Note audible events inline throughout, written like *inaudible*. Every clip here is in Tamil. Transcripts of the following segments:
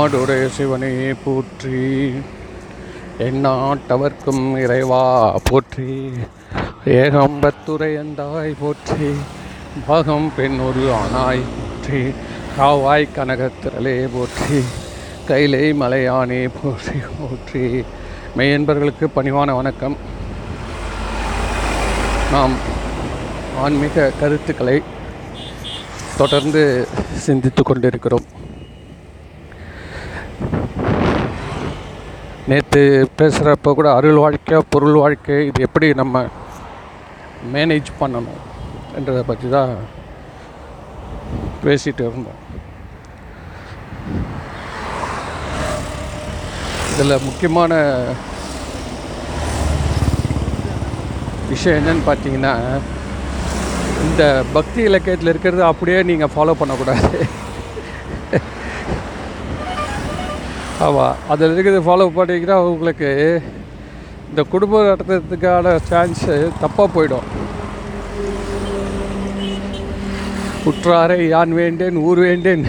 நாடுடைய சிவனே போற்றி. எந்நாட்டவர்க்கும் இறைவா போற்றி. ஏகம்பத்துரையந்தாய் போற்றி. பாகம் பெண் ஒரு ஆனாய் போற்றி. காவாய் கனகத்திரளே போற்றி. கைலை மலையானே போற்றி போற்றி. மெய்யன்பர்களுக்கு பணிவான வணக்கம். நாம் ஆன்மீக கருத்துக்களை தொடர்ந்து சிந்தித்து கொண்டிருக்கிறோம். நேற்று பேசுகிறப்ப கூட அருள் வாழ்க்கை பொருள் வாழ்க்கை இது எப்படி நம்ம மேனேஜ் பண்ணணும் என்றதை பற்றி தான் பேசிகிட்டு இருந்தோம். இதில் முக்கியமான விஷயம் என்னன்னு பார்த்தீங்கன்னா இந்த பக்தி இலக்கியத்தில் இருக்கிறது அப்படியே நீங்கள் ஃபாலோ பண்ணக்கூடாது. ஆமாம் அதில் இருக்கிறது ஃபாலோ பண்ணிங்கன்னா உங்களுக்கு இந்த குடும்பம் நடத்துறதுக்கான சான்ஸு தப்பாக போயிடும். உற்றாரை யான் வேண்டேன் ஊர் வேண்டேன்?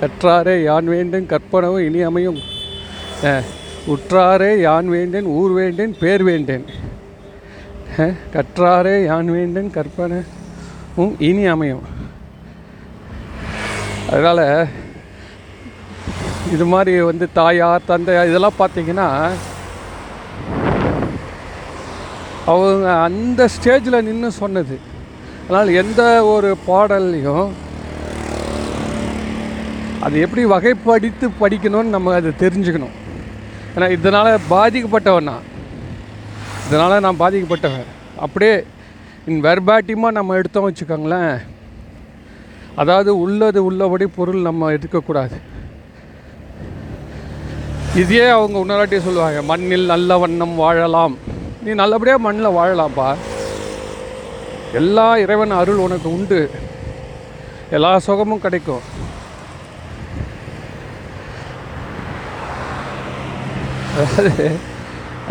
கற்றாரே யான் வேண்டேன் கற்பனவும் இனி அமையும். உற்றாரே யான் வேண்டேன் ஊர் வேண்டேன் பேர் வேண்டேன்? கற்றாரே யான் வேண்டேன் கற்பனவும் இனி அமையும். அதனால் இது மாதிரி வந்து தாயார் தந்தையார் இதெல்லாம் பார்த்தீங்கன்னா அவங்க அந்த ஸ்டேஜில் நின்று சொன்னது. அதனால் எந்த ஒரு பாடல்லையும் அது எப்படி வகைப்படுத்தி படிக்கணும்னு நம்ம அதை தெரிஞ்சுக்கணும். ஏன்னா இதனால் பாதிக்கப்பட்டவன் நான். இதனால் நான் பாதிக்கப்பட்டவன். அப்படியே இன் நம்ம எடுத்தோம் வச்சுக்கோங்களேன். அதாவது உள்ளது உள்ளபடி பொருள் நம்ம எடுக்கக்கூடாது. இதையே அவங்க இன்னொராட்டி சொல்லுவாங்க மண்ணில் நல்ல வண்ணம் வாழலாம். நீ நல்லபடியாக மண்ணில் வாழலாம்ப்பா. எல்லா இறைவன் அருள் உனக்கு உண்டு. எல்லா சுகமும் கிடைக்கும்.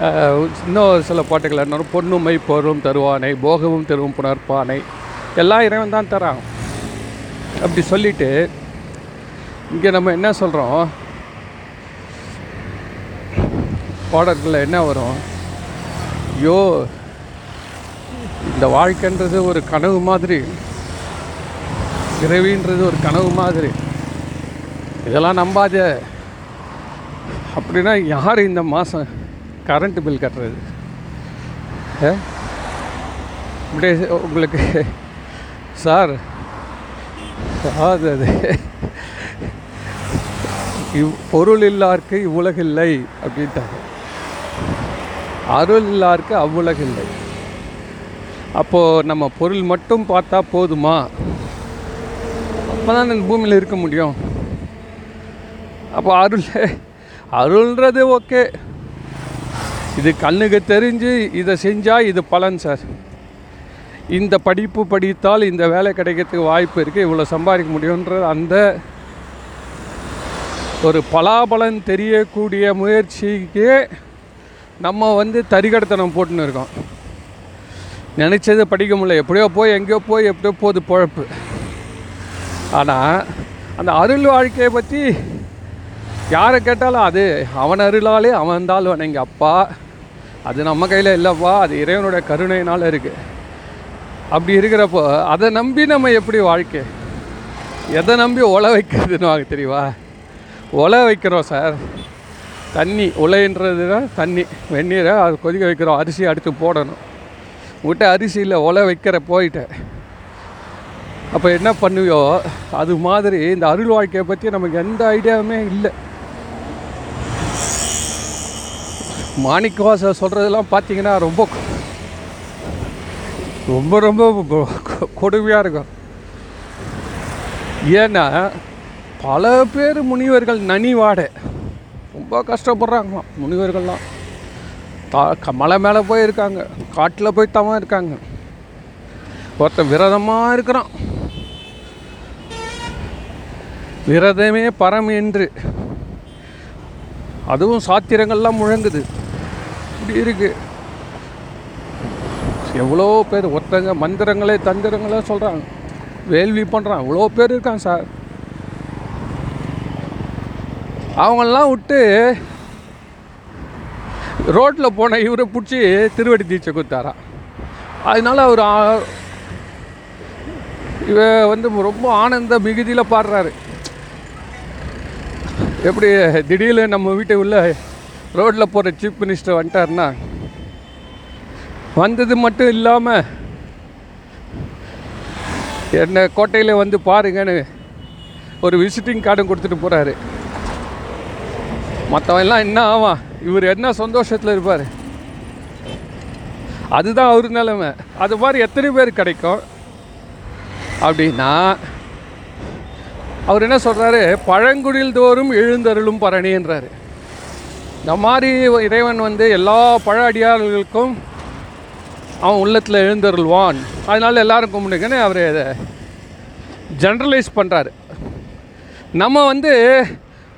அதாவது இன்னும் சில பாட்டுகள் என்ன பொன்னுமை பொருளும் தருவானை போகமும் தருவும் புணர்ப்பானை. எல்லாம் இறைவன் தான் தரான். அப்படி சொல்லிட்டு இங்கே நம்ம என்ன சொல்கிறோம் பாடல்களில் என்ன வரும்? ஐயோ இந்த வாழ்க்கைன்றது ஒரு கனவு மாதிரி. பிறவின்றது ஒரு கனவு மாதிரி. இதெல்லாம் நம்பாத. அப்படின்னா யார் இந்த மாதம் கரண்ட் பில் கட்டுறது? அப்படியே உங்களுக்கு சார் அதாவது அது இவ் பொருள் இல்லாருக்கு இவ்வுலகில்லை அப்படின்ட்டாங்க. அருள் இல்லாருக்கு அவ்வுலகில்லை அப்போது நம்ம பொருள் மட்டும் பார்த்தா போதுமா? அப்போ தான் இந்த பூமியில் இருக்க முடியும். அப்போ அருள் அருள்ன்றது ஓகே. இது கண்ணுக்கு தெரிஞ்சு இதை செஞ்சால் இது பலன் சார். இந்த படிப்பு படித்தால் இந்த வேலை கிடைக்கிறதுக்கு வாய்ப்பு இருக்குது இவ்வளோ சம்பாதிக்க முடியுன்றது அந்த ஒரு பலாபலன் தெரியக்கூடிய முயற்சிக்கே நம்ம வந்து தரிகடத்தனம் போட்டுன்னு இருக்கோம். நினச்சது படிக்க முடியல. எப்படியோ போய் எங்கேயோ போய் எப்படியோ போகுது பொழப்பு. ஆனால் அந்த அருள் வாழ்க்கையை பற்றி யாரை கேட்டாலும் அது அவன் அருளாலே அவன் தான் எங்கள் அப்பா அது நம்ம கையில் இல்லைப்பா அது இறைவனுடைய கருணையினால் இருக்குது அப்படி இருக்கிறப்போ அதை நம்பி நம்ம எப்படி வாழ்க்கை? எதை நம்பி ஒலை வைக்கிறதுன்னு வாங்க தெரியுமா? ஒலை வைக்கிறோம் சார். தண்ணி உலைன்றது தான் தண்ணி வெந்நீரை அது கொதிக்க வைக்கிறோம் அரிசி அடுத்து போடணும். விட்ட அரிசியில் உலை ஒலை வைக்கிற போயிட்டேன். அப்போ என்ன பண்ணுவியோ அது மாதிரி இந்த அருள் வாழ்க்கையை பற்றி நமக்கு எந்த ஐடியாவுமே இல்லை. மாணிக்கவாச சொல்கிறதெல்லாம் பார்த்தீங்கன்னா ரொம்ப ரொம்ப ரொம்ப கொடுமையாக இருக்கும். ஏன்னா பல பேர் முனிவர்கள் நனி வாடை ரொம்ப கஷ்டப்படுறாங்களாம். முனிவர்கள்லாம். தா மலை மேலே போய் இருக்காங்க. காட்டில் போய் தவம் இருக்காங்க. ஒருத்தன் விரதமாக இருக்கிறான். விரதமே பரம் என்று. அதுவும் சாத்திரங்கள்லாம் முழங்குது. இப்படி இருக்கு. எவ்வளோ பேர் ஒருத்தங்க மந்திரங்களே தந்திரங்களே சொல்கிறாங்க வேள்வி பண்ணுறான் இவ்வளோ பேர் இருக்காங்க சார். அவங்களாம் விட்டு ரோட்டில் போன இவரை பிடிச்சி திருவடி தீட்சை கொடுத்தாராம். அதனால அவர் இவ வந்து ரொம்ப ஆனந்த மிகுதியில் பாடுறாரு. எப்படி திடீர்னு நம்ம வீட்டு உள்ள ரோட்டில் போகிற சீஃப் மினிஸ்டர் வந்துட்டாருன்னா வந்தது மட்டும் இல்லாமல் என்ன கோட்டையில் வந்து பாருங்கன்னு ஒரு விசிட்டிங் கார்டும் கொடுத்துட்டு போகிறாரு மற்றவெல்லாம் என்ன ஆவான் இவர் என்ன சந்தோஷத்தில் இருப்பார்? அதுதான் அவர் நிலைமை. அது மாதிரி எத்தனை பேர் கிடைக்கும்? அப்படின்னா அவர் என்ன சொல்கிறாரு பழங்குடியில் தோறும் எழுந்தருளும் பரணின்றார் இந்த மாதிரி இறைவன் வந்து எல்லா பழ அடியார்களுக்கும் அவன் உள்ளத்தில் எழுந்தருள்வான். அதனால் எல்லாரும் கும்பிடுங்கன்னு அவர் அதை ஜென்ரலைஸ் பண்ணுறாரு நம்ம வந்து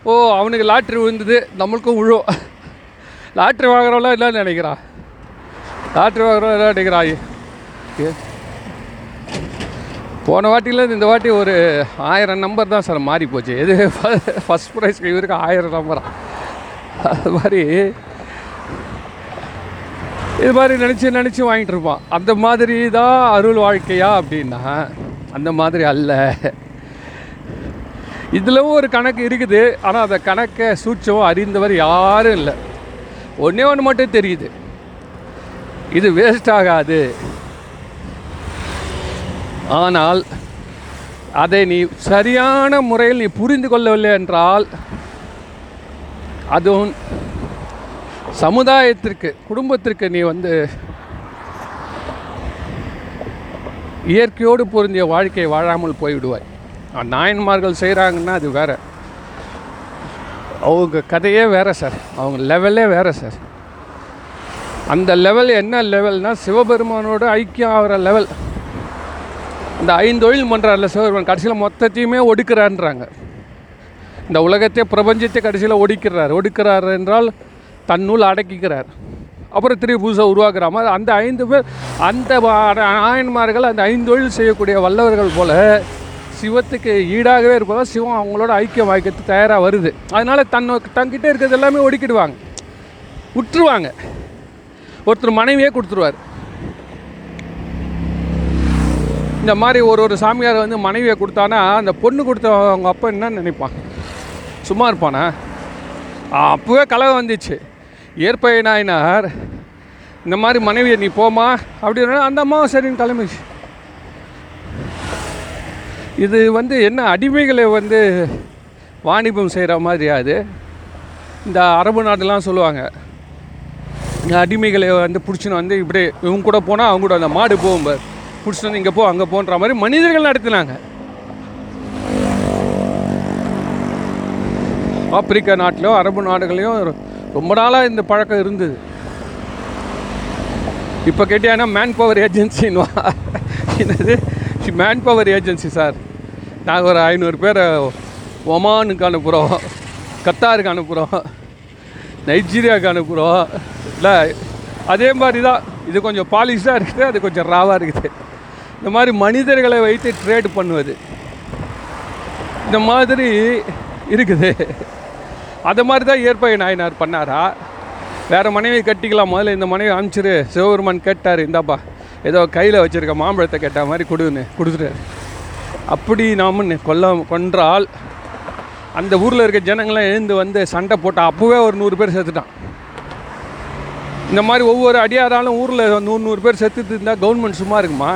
ஓ அவனுக்கு லாட்ரி விழுந்தது. நம்மளுக்கும் விழும். லாட்ரி வாங்குறவங்களாம் என்ன நினைக்கிறா. லாட்ரி வாங்குறவங்க என்ன நினைக்கிறா. ஏ. போன வாட்டியில் இந்த வாட்டி ஒரு ஆயிரம் நம்பர் தான் சார் மாறி போச்சு. எது ஃபஸ்ட் ப்ரைஸ்க்கு இவருக்கு ஆயிரம் நம்பரா அது மாதிரி இது மாதிரி நினச்சி நினச்சி வாங்கிட்டு இருப்பான். அந்த மாதிரி தான் அருள் வாழ்க்கையா அப்படின்னா அந்த மாதிரி அல்ல. இதுலவும் ஒரு கணக்கு இருக்குது. ஆனால் அந்த கணக்கை சூட்சம் அறிந்தவர் யாரும் இல்லை. ஒன்றே ஒன்று மட்டும் தெரியுது. இது வேஸ்ட் ஆகாது. ஆனால் அதை நீ சரியான முறையில் நீ புரிந்து கொள்ளவில்லை என்றால் அதுவும் சமுதாயத்திற்கு குடும்பத்திற்கு நீ வந்து இயற்கையோடு பொருந்திய வாழ்க்கையை வாழாமல் போய்விடுவாய். நாயன்மார்கள் செய்கிறாங்கன்னா அது வேற. அவங்க கதையே வேறு சார். அவங்க லெவலே வேறு சார். அந்த லெவல் என்ன லெவல்னால் சிவபெருமானோட ஐக்கியம் ஆகிற லெவல் இந்த ஐந்தொழில் பண்ணுறாருல சிவபெருமான் கடைசியில் மொத்தத்தையுமே ஒடுக்கிறான்றாங்க இந்த உலகத்தை பிரபஞ்சத்தை கடைசியில் ஒடுக்கிறார். ஒடுக்கிறார் என்றால் தன்னுள் அடக்கிக்கிறார். அப்புறம் திருப்பி புதுசாக உருவாக்குற மாதிரி அந்த ஐந்து பேர் அந்த நாயன்மார்கள் அந்த ஐந்தொழில் செய்யக்கூடிய வல்லவர்கள் போல சிவத்துக்கு ஈடாகவே இருப்பதால் சிவம் அவங்களோட ஐக்கியம் வாய்க்கிறதுக்கு தயாராக வருது. அதனால் தன்னை தங்கிட்ட இருக்கிறது எல்லாமே ஒடுக்கிடுவாங்க. விட்டுருவாங்க ஒருத்தர் மனைவியே கொடுத்துருவார். இந்த மாதிரி ஒரு ஒரு சாமியார் வந்து மனைவியை கொடுத்தானா அந்த பொண்ணு கொடுத்த அவங்க அப்பா என்ன நினைப்பான். சும்மா இருப்பானா? அப்போவே கலவை வந்துச்சு. ஏற்பயனாயினார். இந்த மாதிரி மனைவியை நீ போமா அப்படின்னா அந்த அம்மாவும் சரின்னு கிளம்பிச்சு இது வந்து என்ன அடிமைகளை வந்து வாணிபம் செய்கிற மாதிரியாது இந்த அரபு நாடுலாம் சொல்லுவாங்க. இந்த அடிமைகளை வந்து பிடிச்சின்னு வந்து இப்படி இவங்க கூட போனால் அவங்க கூட அந்த மாடு போகும் பிடிச்சின்னு வந்து இங்கே போ அங்கே போன்ற மாதிரி மனிதர்கள் நடத்தினாங்க. ஆப்பிரிக்கா நாட்டிலையும் அரபு நாடுகளையும் ரொம்ப நாளாக இந்த பழக்கம் இருந்தது. இப்போ கேட்டியானா மேன் பவர் ஏஜென்சின்னு என்னது? மேன் பவர் ஏஜென்சி சார் நாங்கள் ஒரு ஐநூறு பேரை ஒமானுக்கு அனுப்புகிறோம் கத்தாருக்கு அனுப்புகிறோம் நைஜீரியாவுக்கு அனுப்புகிறோம் இல்லை அதே மாதிரி தான் இது கொஞ்சம் பாலிஷாக இருக்குது அது கொஞ்சம் ராவாக இருக்குது. இந்த மாதிரி மனிதர்களை வைத்து ட்ரேட் பண்ணுவது. இந்த மாதிரி இருக்குது. அது மாதிரி தான் ஏற்பை நாயனார் பண்ணாரா? வேறு மனைவி கட்டிக்கலாம் முதல்ல இந்த மனைவி அனுப்பிச்சிரு. சிவபெருமான் கேட்டார் இந்தாப்பா ஏதோ கையில் வச்சுருக்க மாம்பழத்தை கேட்ட மாதிரி கொடுன்னு கொடுத்துட்டாரு. அப்படி நாம கொல்ல கொன்றால் அந்த ஊரில் இருக்க ஜனங்களாம் எழுந்து வந்து சண்டை போட்டால் அப்போவே ஒரு நூறு பேர் செத்துட்டான். இந்த மாதிரி ஒவ்வொரு அடியாராலும் ஊரில் நூறு நூறு பேர் செத்துட்டு இருந்தால் கவர்மெண்ட் சும்மா இருக்குமா?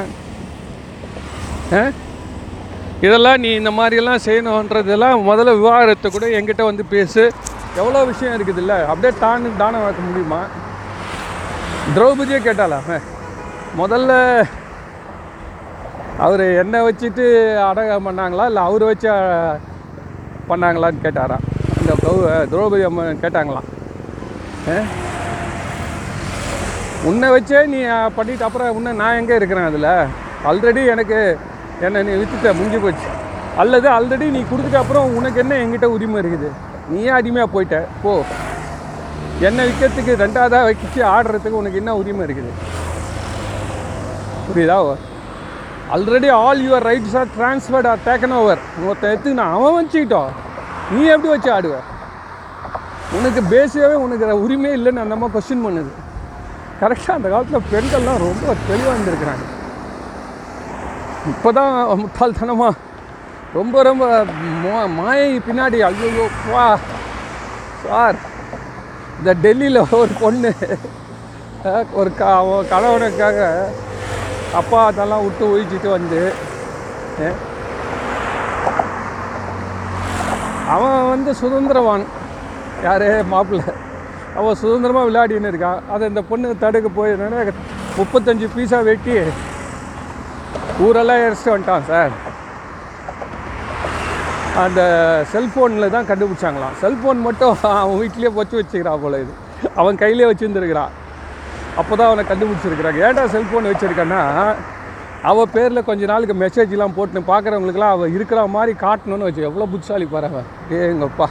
ஆ? இதெல்லாம் நீ இந்த மாதிரியெல்லாம் செய்யணுன்றதெல்லாம் முதல்ல விவாகரத்தை கூட என்கிட்ட வந்து பேசு. எவ்வளோ விஷயம் இருக்குது இல்லை அப்படியே தானு தானம் வைக்க முடியுமா? திரௌபதியே கேட்டாலாமே ஆ. முதல்ல அவர் என்னை வச்சுட்டு அடகம் பண்ணாங்களா? இல்லை அவரை வச்சு பண்ணாங்களான்னு கேட்டாராம் இந்த கௌ- திரௌபதி அம்மன் கேட்டாங்களாம் ஆ? உன்னை வச்சே நீ பண்ணிட்டு அப்புறம் உன்னை நான் எங்கே இருக்கிறேன் அதில்? ஆல்ரெடி எனக்கு என்னை நீ வித்துட்ட முடிஞ்சு போச்சு. அல்லது ஆல்ரெடி நீ கொடுத்துட்ட அப்புறம் உனக்கு என்ன என்கிட்ட உரிமை இருக்குது? நீயே அடிமையாக போயிட்ட. போ. என்னை விற்கிறதுக்கு ரெண்டாவதாக வச்சு ஆடுறதுக்கு உனக்கு என்ன உரிமை இருக்குது? புரியுதா? Already all your rights are transferred or taken over ஒருத்தன் எடுத்துக்கினா அவன் வச்சுக்கிட்டோம் நீ எப்படி வச்சு ஆடுவ? உனக்கு பேசியாகவே உனக்கு உரிமையே இல்லைன்னு அந்த அம்மா கொஸ்டின் பண்ணுது. கரெக்டாக அந்த காலத்தில் பெண்கள்லாம் ரொம்ப தெளிவாக இருந்திருக்கிறாங்க. இப்போ தான் முட்டாள்தனமாக ரொம்ப ரொம்ப மா மாயை பின்னாடி ஐயோ வா சார். இந்த டெல்லியில் ஒரு பொண்ணு ஒரு க அவன் கணவனுக்காக அப்பா அதெல்லாம் விட்டு ஒழிச்சிட்டு வந்து அவன் வந்து சுதந்திரவான். யாரே? மாப்பிள்ளை. அவன் சுதந்திரமாக விளையாடின்னு இருக்கான் அதை இந்த பொண்ணு தடுக்க போய் முப்பத்தஞ்சு பீஸா வெட்டி ஊரெல்லாம் இறச்சிட்டு வந்துட்டான் சார். அந்த செல்ஃபோனில் தான் கண்டுபிடிச்சாங்களாம். செல்ஃபோன் மட்டும் அவன் வீட்லேயே வச்சு வச்சுக்கிறான் போல இது. அவன் கையிலே வச்சுருந்துருக்கிறான். அப்போ தான் அவனை கண்டுபிடிச்சிருக்கிறாங்க. ஏன்டா செல்ஃபோன் வச்சுருக்கேன்னா அவள் பேரில் கொஞ்ச நாளுக்கு மெசேஜ்லாம் போட்டு பார்க்குறவங்களுக்குலாம் அவள் இருக்கிற மாதிரி காட்டணும்னு வச்சு எவ்வளோ புட்சாலி பாரு அவன். ஏங்கப்பா.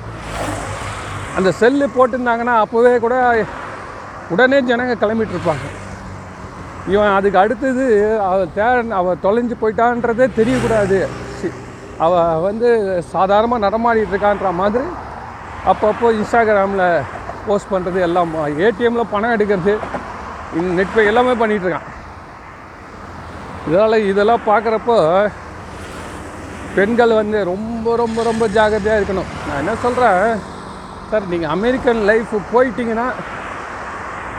அந்த செல்லு போட்டிருந்தாங்கன்னா அப்போவே கூட உடனே ஜனங்க கிளம்பிட்டு இருப்பாங்க இவன் அதுக்கு அடுத்தது அவள் தே அவள் தொலைஞ்சு போயிட்டான்றதே தெரியக்கூடாது. சி, வந்து சாதாரணமாக நடமாடிட்டு இருக்கான்ற மாதிரி அப்பப்போ இன்ஸ்டாகிராமில் போஸ்ட் பண்ணுறது எல்லாம் ஏடிஎம்மில் பணம் எடுக்கிறது. நெட் பே எல்லாமே பண்ணிகிட்ருக்கான் இதனால் இதெல்லாம் பார்க்குறப்போ பெண்கள் வந்து ரொம்ப ரொம்ப ரொம்ப ஜாக்கிரதையாக இருக்கணும். நான் என்ன சொல்கிறேன் சார் நீங்கள் அமெரிக்கன் லைஃப் போயிட்டீங்கன்னா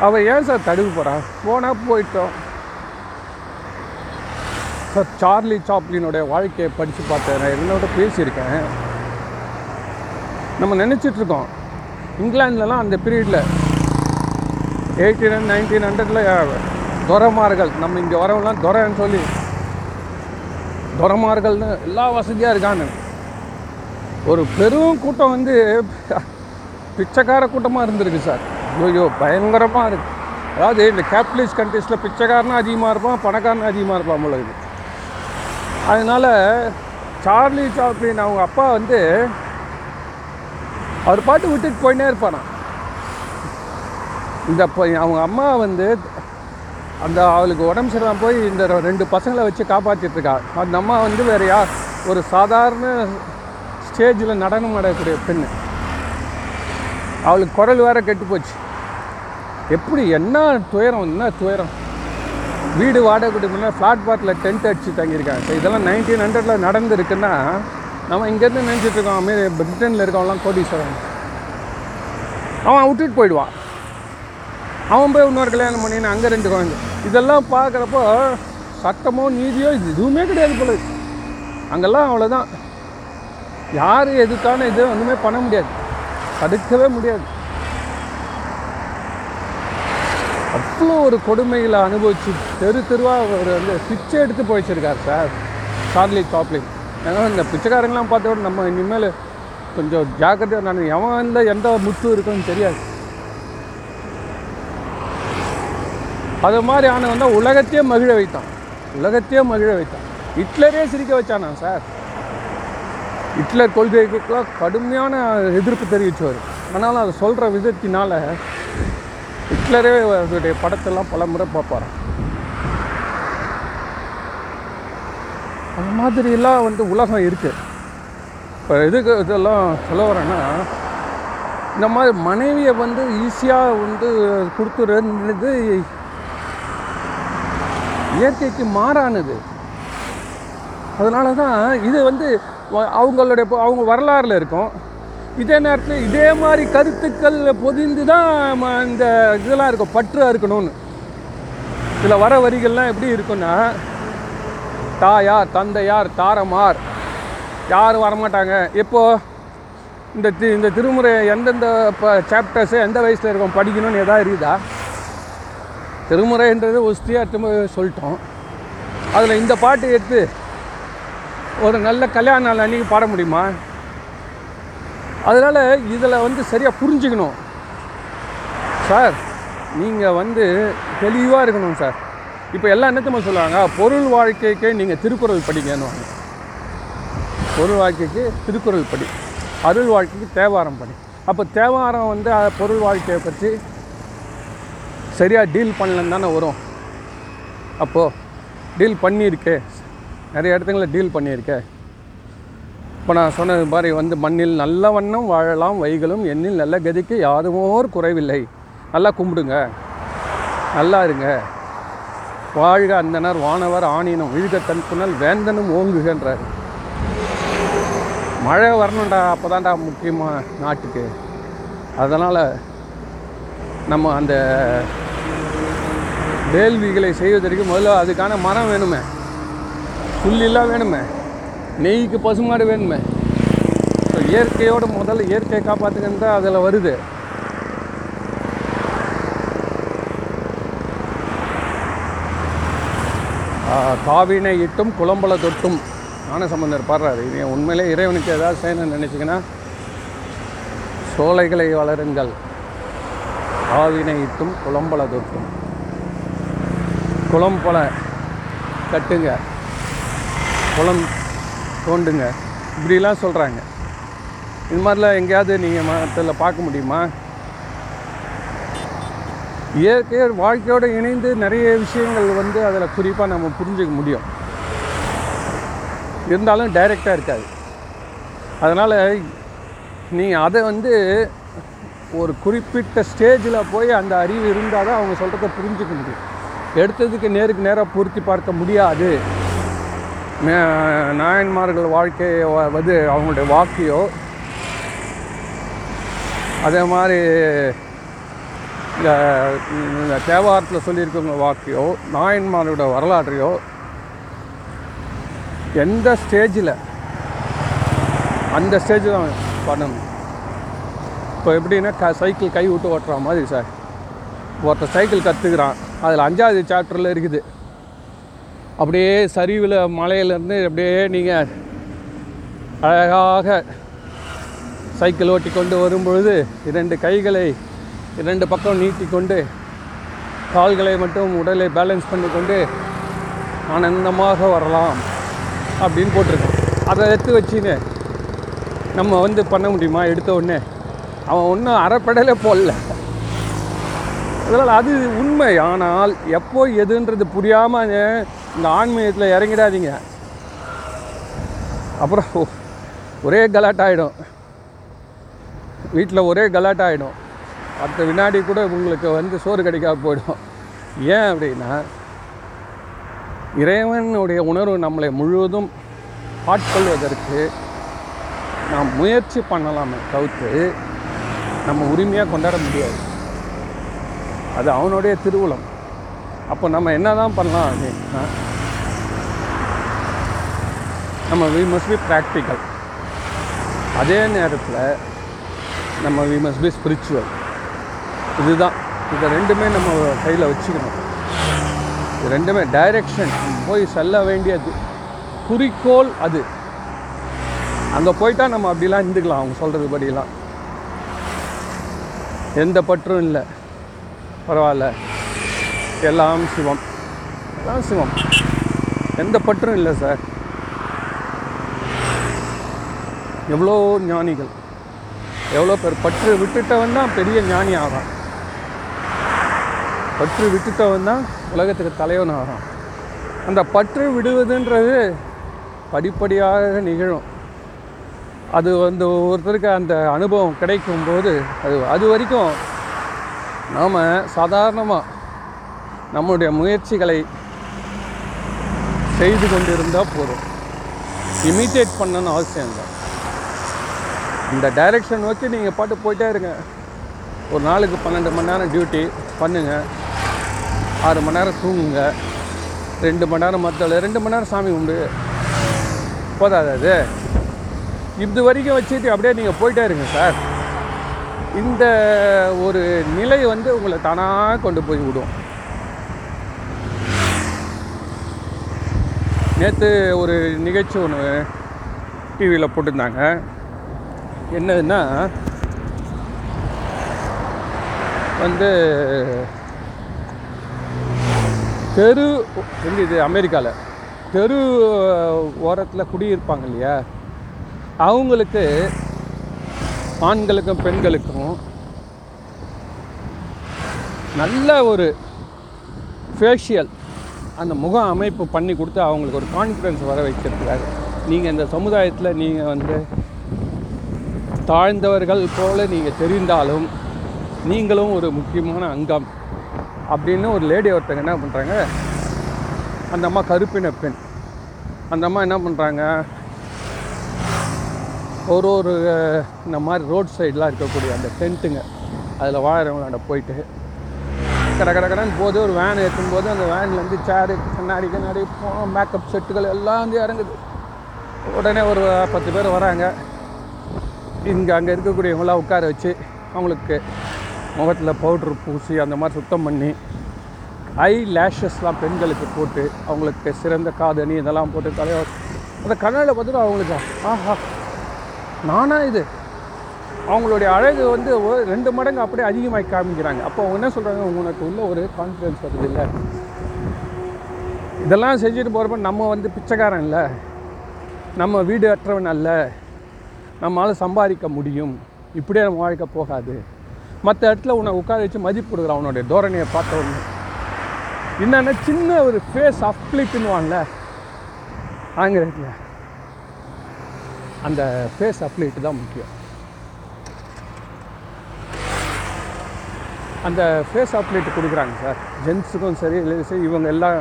அவள் ஏன் சார் தடுக்க போகிறான் போனால் போயிட்டோம். சார் சார்லி சாப்ளினுடைய வாழ்க்கையை படித்து பார்த்தேன். நான் என்னோட பேசியிருக்கேன். நம்ம நினச்சிட்டு இருக்கோம். இங்கிலாந்துலலாம் அந்த பீரியடில் எயிட்டீன் நைன்டீன் ஹண்ட்ரடில் துரமார்கள். நம்ம இங்கே வரவங்களாம் துரன்னு சொல்லி துரமார்கள்னு எல்லா வசதியாக இருக்கான்னு ஒரு பெரும் கூட்டம் வந்து பிச்சைக்கார கூட்டமாக இருந்திருக்கு சார். ஐயோ பயங்கரமாக இருக்குது அதாவது இந்த கேபிட்டலிஸ்ட் கண்ட்ரீஸில் பிச்சைக்காரனும் அதிகமாக இருப்பான் பணக்காரனும் அதிகமாக இருப்பான் உங்களுக்கு அதனால் சார்லி சாப்ளின் அவங்க அப்பா வந்து அவர் பாட்டு விட்டுட்டு போயினே இருப்பானா இந்த அவங்க அம்மா வந்து அந்த அவளுக்கு உடம்பு சரியில்லாமல் போய் இந்த ரெண்டு பசங்களை வச்சு காப்பாற்றிட்டுருக்கா அந்த அம்மா வந்து வேறு யார் ஒரு சாதாரண ஸ்டேஜில் நடனம் ஆடக்கூடிய பெண்ணு. அவளுக்கு குரல் வேற கெட்டு போச்சு. எப்படி என்ன துயரம் என்ன துயரம். வீடு வாடகை கொடுக்கணும்னா ஃப்ளாட் பாட்டில் டென்ட் அடிச்சு தங்கியிருக்காங்க. இதெல்லாம் நைன்டீன் ஹண்ட்ரடில் நடந்துருக்குன்னா நம்ம இங்கேருந்து நினச்சிட்ருக்கோம் அமெரி பிரிட்டனில் இருக்கவங்களாம் கோடீஸ்வரன். அவன் விட்டுட்டு போயிடுவான். அவன் போய் இன்னொரு கல்யாணம் பண்ணின்னு அங்கே ரெண்டு குழந்தை. இதெல்லாம் பார்க்குறப்போ சட்டமோ நீதியோ இது எதுவுமே கிடையாது போல அங்கெல்லாம் அவ்வளோதான் யார் எதுக்கான இது ஒன்றுமே பண்ண முடியாது. தடுக்கவே முடியாது. அவ்வளோ ஒரு கொடுமைகளை அனுபவிச்சு தெரு தெருவாக அவர் வந்து பிச்சை எடுத்து போயிச்சிருக்கார் சார். Charlie Chaplin. ஏன்னா இந்த பிச்சைக்காரங்களாம் பார்த்தோட விட நம்ம இனிமேல் கொஞ்சம் ஜாக்கிரதையாக நான் எவன் எந்த முத்து இருக்குன்னு தெரியாது. அது மாதிரி ஆனவன் தான் உலகத்தையே மகிழ வைத்தான். உலகத்தையே மகிழ வைத்தான். ஹிட்லரே சிரிக்க வச்சானா சார்? ஹிட்லர் கொள்கைக்குலாம் கடுமையான எதிர்ப்பு தெரிவித்தவர் ஆனாலும் அதை சொல்கிற விதத்தினால ஹிட்லரே அவருடைய படத்தெல்லாம் பல முறை பார்ப்பாராம். அந்த மாதிரிலாம் வந்து உலகம் இருக்குது இப்போ எதுக்கு இதெல்லாம் சொல்ல வரேன்னா இந்த மாதிரி மனைவியை வந்து ஈஸியாக வந்து கொடுத்துறது இயற்கைக்கு மாறானது. அதனால தான் இது வந்து வ- அவங்களுடைய அவங்க வரலாறில் இருக்கும். இதே நேரத்தில் இதே மாதிரி கருத்துக்கள் பொதிந்து தான் ம- இந்த இதெல்லாம் இருக்கும். பற்றாக இருக்கணும்னு இதில் வர வரிகள்லாம் எப்படி இருக்குன்னா தாயார் தந்தையார் தாரமார் யாரும் வரமாட்டாங்க. எப்போது இந்த தி இந்த திருமுறை எந்தெந்த இப்போ சாப்டர்ஸு எந்த வயசில் இருக்கும்? படிக்கணும்னு எதாவது இருக்குதா? திருமுறைன்றது ஒஸ்தியாக சொல்லிட்டோம். அதில் இந்த பாட்டு எடுத்து ஒரு நல்ல கல்யாண நாள் அன்றைக்கி பாட முடியுமா? அதனால் இதில் வந்து சரியாக புரிஞ்சுக்கணும். சார் நீங்கள் வந்து தெளிவாக இருக்கணும் சார். இப்போ எல்லாம் என்னத்தமா சொல்லுவாங்க பொருள் வாழ்க்கைக்கு நீங்கள் திருக்குறள் படிக்கணுவாங்க பொருள் வாழ்க்கைக்கு திருக்குறள் படி. அருள் வாழ்க்கைக்கு தேவாரம் படி. அப்போ தேவாரம் வந்து பொருள் வாழ்க்கையை பற்றி சரியாக டீல் பண்ணலன்னு தானே வரும். அப்போது டீல் பண்ணியிருக்கே. நிறைய இடத்துங்களில் டீல் பண்ணியிருக்கேன் இப்போ நான் சொன்னது மாதிரி வந்து மண்ணில் நல்ல வண்ணம் வாழலாம் வைகளும் எண்ணில் நல்ல கதிக்கு யாதுமோர் குறைவில்லை. நல்லா கும்பிடுங்க. நல்லா இருங்க. வாழ்க அந்தனர் வானவர் ஆணினம் விழுக தன் புனல் வேந்தனும் ஓங்குகின்றார். மழை வரணும்டா அப்போ தான்டா முக்கியமாக நாட்டுக்கு. அதனால் நம்ம அந்த வேள்விகளை செய்வதற்கு முதல்ல அதுக்கான மரம் வேணுமே. புல்லாம் வேணுமே. நெய்க்கு பசுமாடு வேணுமே. ஸோ இயற்கையோட முதல்ல இயற்கையை காப்பாற்றுங்கன்னு தான் அதில் வருது. காவினை இட்டும் குளம்பல தொட்டும். ஞானசம்பந்தர் பாடுறாரு. இது உண்மையிலே இறைவனுக்கு ஏதாவது செய்யணும்னு நினச்சிங்கன்னா சோலைகளை வளருங்கள். காவினை இட்டும் குளம்பல தொட்டும். குளம் போல் கட்டுங்க. குளம் தோண்டுங்க. இப்படிலாம் சொல்கிறாங்க இது மாதிரிலாம் எங்கேயாவது நீங்கள் மரத்தில் பார்க்க முடியுமா? இயற்கை வாழ்க்கையோடு இணைந்து நிறைய விஷயங்கள் வந்து அதில் குறிப்பாக நம்ம புரிஞ்சுக்க முடியும். இருந்தாலும் டைரெக்டாக இருக்காது. அதனால் நீங்கள் அதை வந்து ஒரு குறிப்பிட்ட ஸ்டேஜில் போய் அந்த அறிவு இருந்தால் தான் அவங்க சொல்கிறத புரிஞ்சுக்க முடியும். எடுத்ததுக்கு நேருக்கு நேராக பூர்த்தி பார்க்க முடியாது. நாயன்மார்கள் வாழ்க்கையை வந்து அவங்களுடைய வாக்கையோ அதே மாதிரி இந்த தேவாரத்தில் சொல்லியிருக்கவங்க வாக்கையோ நாயன்மாரோட வரலாற்றையோ எந்த ஸ்டேஜில் அந்த ஸ்டேஜ் தான் பண்ணணும். இப்போ எப்படின்னா க சைக்கிள் கை விட்டு ஓட்டுற மாதிரி சார். ஒருத்தர் சைக்கிள் கற்றுக்கிறான் அதில் அஞ்சாவது சாப்டரில் இருக்குது. அப்படியே சரிவில் மலையிலேருந்து அப்படியே நீங்கள் அழகாக சைக்கிள் ஓட்டி கொண்டு வரும்பொழுது இரண்டு கைகளை இரண்டு பக்கம் நீட்டிக்கொண்டு கால்களை மட்டும் உடலை பேலன்ஸ் பண்ணிக்கொண்டு ஆனந்தமாக வரலாம் அப்படின்னு போட்டிருக்கோம். அதை எடுத்து வச்சுன்னு நம்ம வந்து பண்ண முடியுமா? எடுத்த உடனே. அவன் ஒன்றும் அரைப்படலே போடல. அதனால் அது உண்மை. ஆனால் எப்போ எதுன்றது புரியாமல் இந்த ஆன்மீகத்தில் இறங்கிடாதீங்க. அப்புறம் ஒரே கலாட்டாயிடும் வீட்டில் ஒரே கலாட்டாயிடும் அடுத்த வினாடி கூட உங்களுக்கு வந்து சோறு கிடைக்காம போயிடும். ஏன் அப்படின்னா இறைவனுடைய உணர்வு நம்மளை முழுவதும் ஆட்கொள்வதற்கு நாம் முயற்சி பண்ணலாமே தவிர்த்து நம்ம உரிமையாக கொண்டாட முடியாது. அது அவனுடைய திருவுளம். அப்போ நம்ம என்ன தான் பண்ணலாம் அப்படின்னா நம்ம வி மஸ்ட் பி ப்ராக்டிக்கல் அதே நேரத்தில் நம்ம வி மஸ்ட் பி ஸ்பிரிச்சுவல் இதுதான். இதை ரெண்டுமே நம்ம கையில் வச்சுக்கணும். இது ரெண்டுமே டைரெக்ஷன் போய் செல்ல வேண்டியது. குறிக்கோள் அது. அங்கே போயிட்டா நம்ம அப்படிலாம் இருந்துக்கலாம். அவங்க சொல்கிறது படியெல்லாம் எந்த பற்றும் இல்லை. பரவாயில்ல. எல்லாம் சிவம். எல்லாம் சிவம். எந்த பற்றும் இல்லை சார். எவ்வளோ ஞானிகள். எவ்வளோ பேர். பற்று விட்டுட்டவன் தான் பெரிய ஞானி ஆகிறான் பற்று விட்டுட்டவன் தான் உலகத்துக்கு தலைவன் ஆகிறான் அந்த பற்று விடுவதுன்றது படிப்படியாக நிகழும். அது வந்து ஒருத்தருக்கு அந்த அனுபவம் கிடைக்கும்போது அது அது வரைக்கும் நாம் சாதாரணமாக நம்முடைய முயற்சிகளை செய்து கொண்டிருந்தால் போதும். இமிட்டேட் பண்ணணும்னு அவசியம் இல்லை. இந்த டைரெக்ஷன் நோக்கி நீங்கள் பாட்டு போயிட்டே இருங்க. ஒரு நாளுக்கு பன்னெண்டு மணி நேரம் டியூட்டி பண்ணுங்கள் ஆறு மணி நேரம் தூங்குங்க. ரெண்டு மணி நேரம் மற்ற ரெண்டு மணி நேரம் சாமி உண்டு போதாது அது இது வரைக்கும் வச்சுட்டு அப்படியே நீங்கள் போயிட்டே இருங்க சார். இந்த ஒரு நிலை வந்து உங்களை தானாக கொண்டு போய் விடும். நேற்று ஒரு நிகழ்ச்சி ஒன்று டிவியில் போட்டிருந்தாங்க. என்னதுன்னா வந்து தெரு எங்க இது அமெரிக்காவில் தெரு ஓரத்தில் குடியிருப்பாங்க இல்லையா? அவங்களுக்கு ஆண்களுக்கும் பெண்களுக்கும் நல்ல ஒரு ஃபேஷியல் அந்த முக அமைப்பு பண்ணி கொடுத்து அவங்களுக்கு ஒரு கான்ஃபிடன்ஸ் வர வைக்கிறதுக்காக நீங்கள் இந்த சமுதாயத்தில் நீங்கள் வந்து தாழ்ந்தவர்கள் போல் நீங்கள் தெரிந்தாலும் நீங்களும் ஒரு முக்கியமான அங்கம் அப்படின்னு ஒரு லேடி ஒருத்தங்க என்ன பண்ணுறாங்க அந்த அம்மா கருப்பின பெண். அந்த அம்மா என்ன பண்ணுறாங்க ஒரு ஒரு இந்த மாதிரி ரோட் சைடெலாம் இருக்கக்கூடிய அந்த டென்ட்டுங்க. அதில் வாழறவங்களாண்ட போயிட்டு கட கட கடன்னு போது ஒரு வேன் ஏற்றும் போது அந்த வேன்லேருந்து சேரு கண்ணாடி கண்ணாடி மேக்கப் செட்டுகள் எல்லாம் வந்து இறங்குது. உடனே ஒரு பத்து பேர் வராங்க. இங்கே அங்கே இருக்கக்கூடியவங்களாம் உட்கார வச்சு அவங்களுக்கு முகத்தில் பவுட்ரு பூசி அந்த மாதிரி சுத்தம் பண்ணி ஐ லேஷஸ்லாம் பெண்களுக்கு போட்டு அவங்களுக்கு சிறந்த காதணி இதெல்லாம் போட்டு தலைவர் அந்த கண்ணாடியில் பார்த்துட்டு அவங்களுக்கு ஆஹா நானா இது அவங்களுடைய அழகு வந்து ஒரு ரெண்டு மடங்கு அப்படியே அதிகமாகி காமிக்கிறாங்க. அப்போ அவங்க என்ன சொல்கிறாங்க உனக்கு உள்ள ஒரு கான்ஃபிடென்ஸ் வருது இல்லை. இதெல்லாம் செஞ்சுட்டு போகிறப்ப நம்ம வந்து பிச்சைக்காரன் இல்லை. நம்ம வீடு அற்றவன் அல்ல. நம்மளால் சம்பாதிக்க முடியும். இப்படியே நம்ம வாழ்க்கை போகாது. மற்ற இடத்துல உன்னை உட்கார வச்சு மதிப்பு கொடுக்குறான் அவனுடைய தோரணையை பார்த்த என்னென்னா சின்ன ஒரு ஃபேஸ் அப்ளிட்டுன்னுவான்ல ஆங்கிலத்தில். அந்த ஃபேஸ் அப்ளைட்டு தான் முக்கியம். அந்த ஃபேஸ் அப்ளைட்டு கொடுக்குறாங்க சார். ஜென்ஸுக்கும் சரி லேடிஸு இவங்க எல்லாம்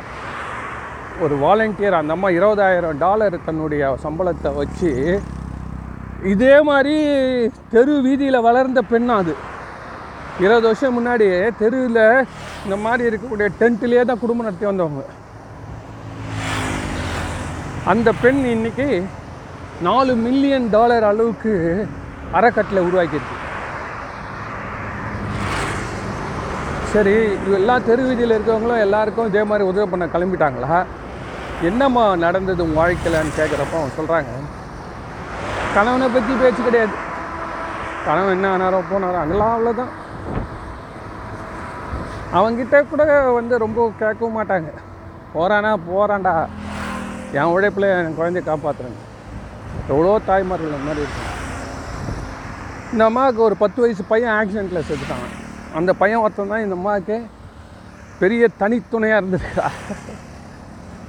ஒரு வாலண்டியர் அந்த அம்மா இருபதாயிரம் டாலர் தன்னுடைய சம்பளத்தை வச்சு இதே மாதிரி தெரு வீதியில் வளர்ந்த பெண்ணா அது. இருபது வருஷம் முன்னாடி தெருவில் இந்த மாதிரி இருக்கக்கூடிய டென்ட்லேயே தான் குடும்பம் நடத்தி வந்தவங்க. அந்த பெண் இன்னைக்கு நாலு மில்லியன் டாலர் அளவுக்கு அறக்கட்டளை உருவாக்கியிருக்கு. சரி எல்லா தெரு வீதியில் இருக்கவங்களும் எல்லாருக்கும் இதே மாதிரி உதவி பண்ண கிளம்பிட்டாங்களா? என்னம்மா நடந்தது உங்கள் வாழ்க்கையிலன்னு கேட்குறப்போ அவங்க சொல்கிறாங்க கணவனை பற்றி பேச்சு கிடையாது. கணவன் என்ன ஆனாரோ போனாரோ அதெல்லாம் அவ்வளோதான் அவங்கிட்ட கூட வந்து ரொம்ப கேட்கவும் மாட்டாங்க. போகிறானா போகிறான்டா என் உழைப்பில் என் குழந்தைய காப்பாற்றுறேன் எவ்வளோ தாய்மார்கள் அந்த மாதிரி இருக்காங்க. இந்த அம்மாவுக்கு ஒரு பத்து வயசு பையன் ஆக்சிடெண்ட்டில் செத்துட்டாங்க அந்த பையன் ஒருத்தன் தான் இந்த அம்மாவுக்கு பெரிய தனித்துணையாக இருந்திருக்கா.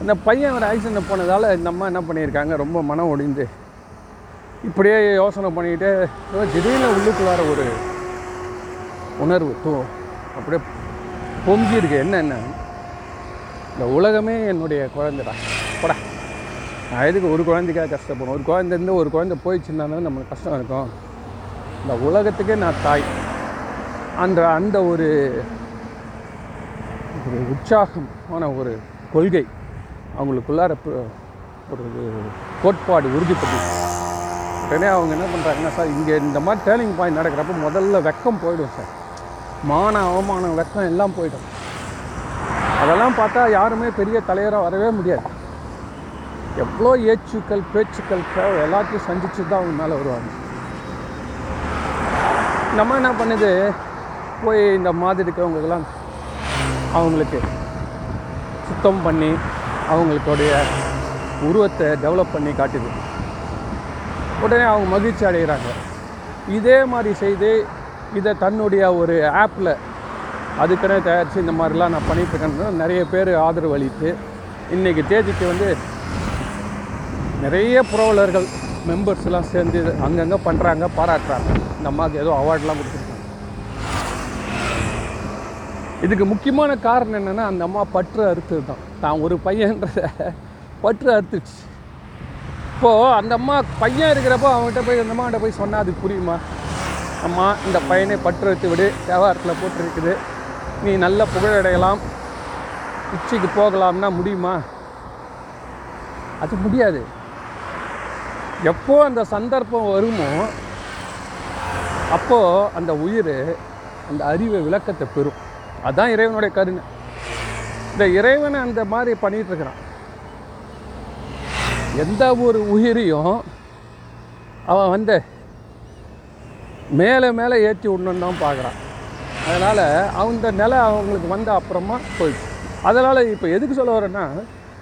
அந்த பையன் ஒரு ஆக்சிடெண்ட் போனதால் இந்த அம்மா என்ன பண்ணியிருக்காங்க? ரொம்ப மனம் ஒடிந்து இப்படியே யோசனை பண்ணிக்கிட்டு திடீர்னு உள்ளுக்குள்ளார ஒரு உணர்வு தூ அப்படியே பொங்கியிருக்கு. என்னென்ன என்ன என்ன? இந்த உலகமே என்னுடைய குழந்தைடா போடா. நான் எதுக்கு ஒரு குழந்தைக்காக கஷ்டப்படும் ஒரு குழந்தை ஒரு குழந்தை போயிடுச்சுன்னா நம்மளுக்கு கஷ்டம் இருக்கும். இந்த உலகத்துக்கே நான் தாய். அந்த அந்த ஒரு ஒரு உற்சாகமான ஒரு கொள்கை அவங்களுக்குள்ளார ஒரு கோட்பாடு உறுதிப்பட்டு உடனே அவங்க என்ன பண்ணுறாங்கன்னா சார் இங்கே இந்த மாதிரி டேர்னிங் பாயிண்ட் நடக்கிறப்ப முதல்ல வெக்கம் போயிடும் சார். மான அவமானம் வெக்கம் எல்லாம் போயிடும். அதெல்லாம் பார்த்தா யாருமே பெரிய தலைவராக வரவே முடியாது. எவ்வளோ ஏச்சுக்கள் பேச்சுக்கள் தேவை எல்லாத்தையும் சந்திச்சு தான் அவங்க மேலே வருவாங்க. நம்ம என்ன பண்ணுது? போய் இந்த மாதிரி இருக்கிறவங்களுக்கெல்லாம் அவங்களுக்கு சுத்தம் பண்ணி அவங்களுடைய உருவத்தை டெவலப் பண்ணி காட்டுது. உடனே அவங்க மகிழ்ச்சி அடைகிறாங்க இதே மாதிரி செய்து இதை தன்னுடைய ஒரு ஆப்பில் அதுக்குன்னே தயாரித்து இந்த மாதிரிலாம் நான் பண்ணிட்டு இருக்கேன் நிறைய பேர் ஆதரவு அளித்து இன்றைக்கி தேதிக்கு வந்து நிறைய புரவலர்கள் மெம்பர்ஸ்லாம் சேர்ந்து அங்கங்கே பண்ணுறாங்க பாராட்டுறாங்க. இந்த அம்மாவுக்கு ஏதோ அவார்ட்லாம் கொடுத்துருக்காங்க. இதுக்கு முக்கியமான காரணம் என்னென்னா அந்த அம்மா பற்று அறுத்தது தான் தான் ஒரு பையன்றத பற்று அறுத்துச்சு. இப்போது அந்த அம்மா பையன் இருக்கிறப்போ அவன்கிட்ட போய் அந்த அம்மாட்ட போய் சொன்னால் அது புரியுமா? அம்மா இந்த பையனை பற்று அறுத்து விடு வியாபாரத்தில் போட்டிருக்குது. நீ நல்ல புகழடையலாம். உச்சிக்கு போகலாம்னா முடியுமா? அது முடியாது. எப்போ அந்த சந்தர்ப்பம் வருமோ அப்போது அந்த உயிர் அந்த அறிவை விளக்கத்தை பெறும். அதான் இறைவனுடைய கருணை. இந்த இறைவனை அந்த மாதிரி பண்ணிகிட்ருக்கிறான் எந்த ஒரு உயிரையும் அவன் வந்து மேலே மேலே ஏற்றி விடணுன்னு தான் பார்க்குறான். அதனால் அந்த நிலை அவங்களுக்கு வந்த அப்புறமா போயிடுச்சு அதனால் இப்போ எதுக்கு சொல்ல வரேன்னா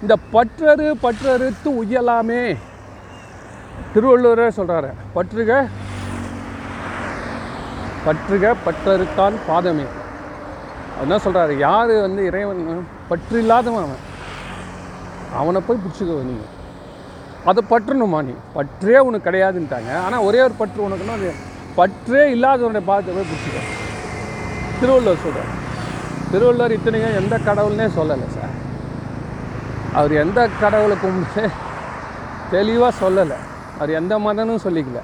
இந்த பற்றறு பற்றறுத்து உயலாமே திருவள்ளுவரே சொல்கிறாரு பற்றுக பற்றுக பற்றறுத்தான் பாதமே. அதுதான் சொல்கிறாரு யார் வந்து இறைவன் பற்று இல்லாதவன் அவன்? அவனை போய் பிடிச்சிக்கோ நீங்கள் அதை பற்றணுமா நீ? பற்றே உனக்கு கிடையாதுன்ட்டாங்க. ஆனால் ஒரே ஒரு பற்று உனக்குன்னா அது பற்றே இல்லாதவனுடைய பாதத்தை போய் பிடிச்சிக்க. திருவள்ளுவர் சொல்கிறார் திருவள்ளுவர் இத்தனைக்கும் எந்த கடவுள்னே சொல்லலை சார். அவர் எந்த கடவுளை கும்பிட்டு தெளிவாக சொல்லலை. அவர் எந்த மதனும் சொல்லிக்கல.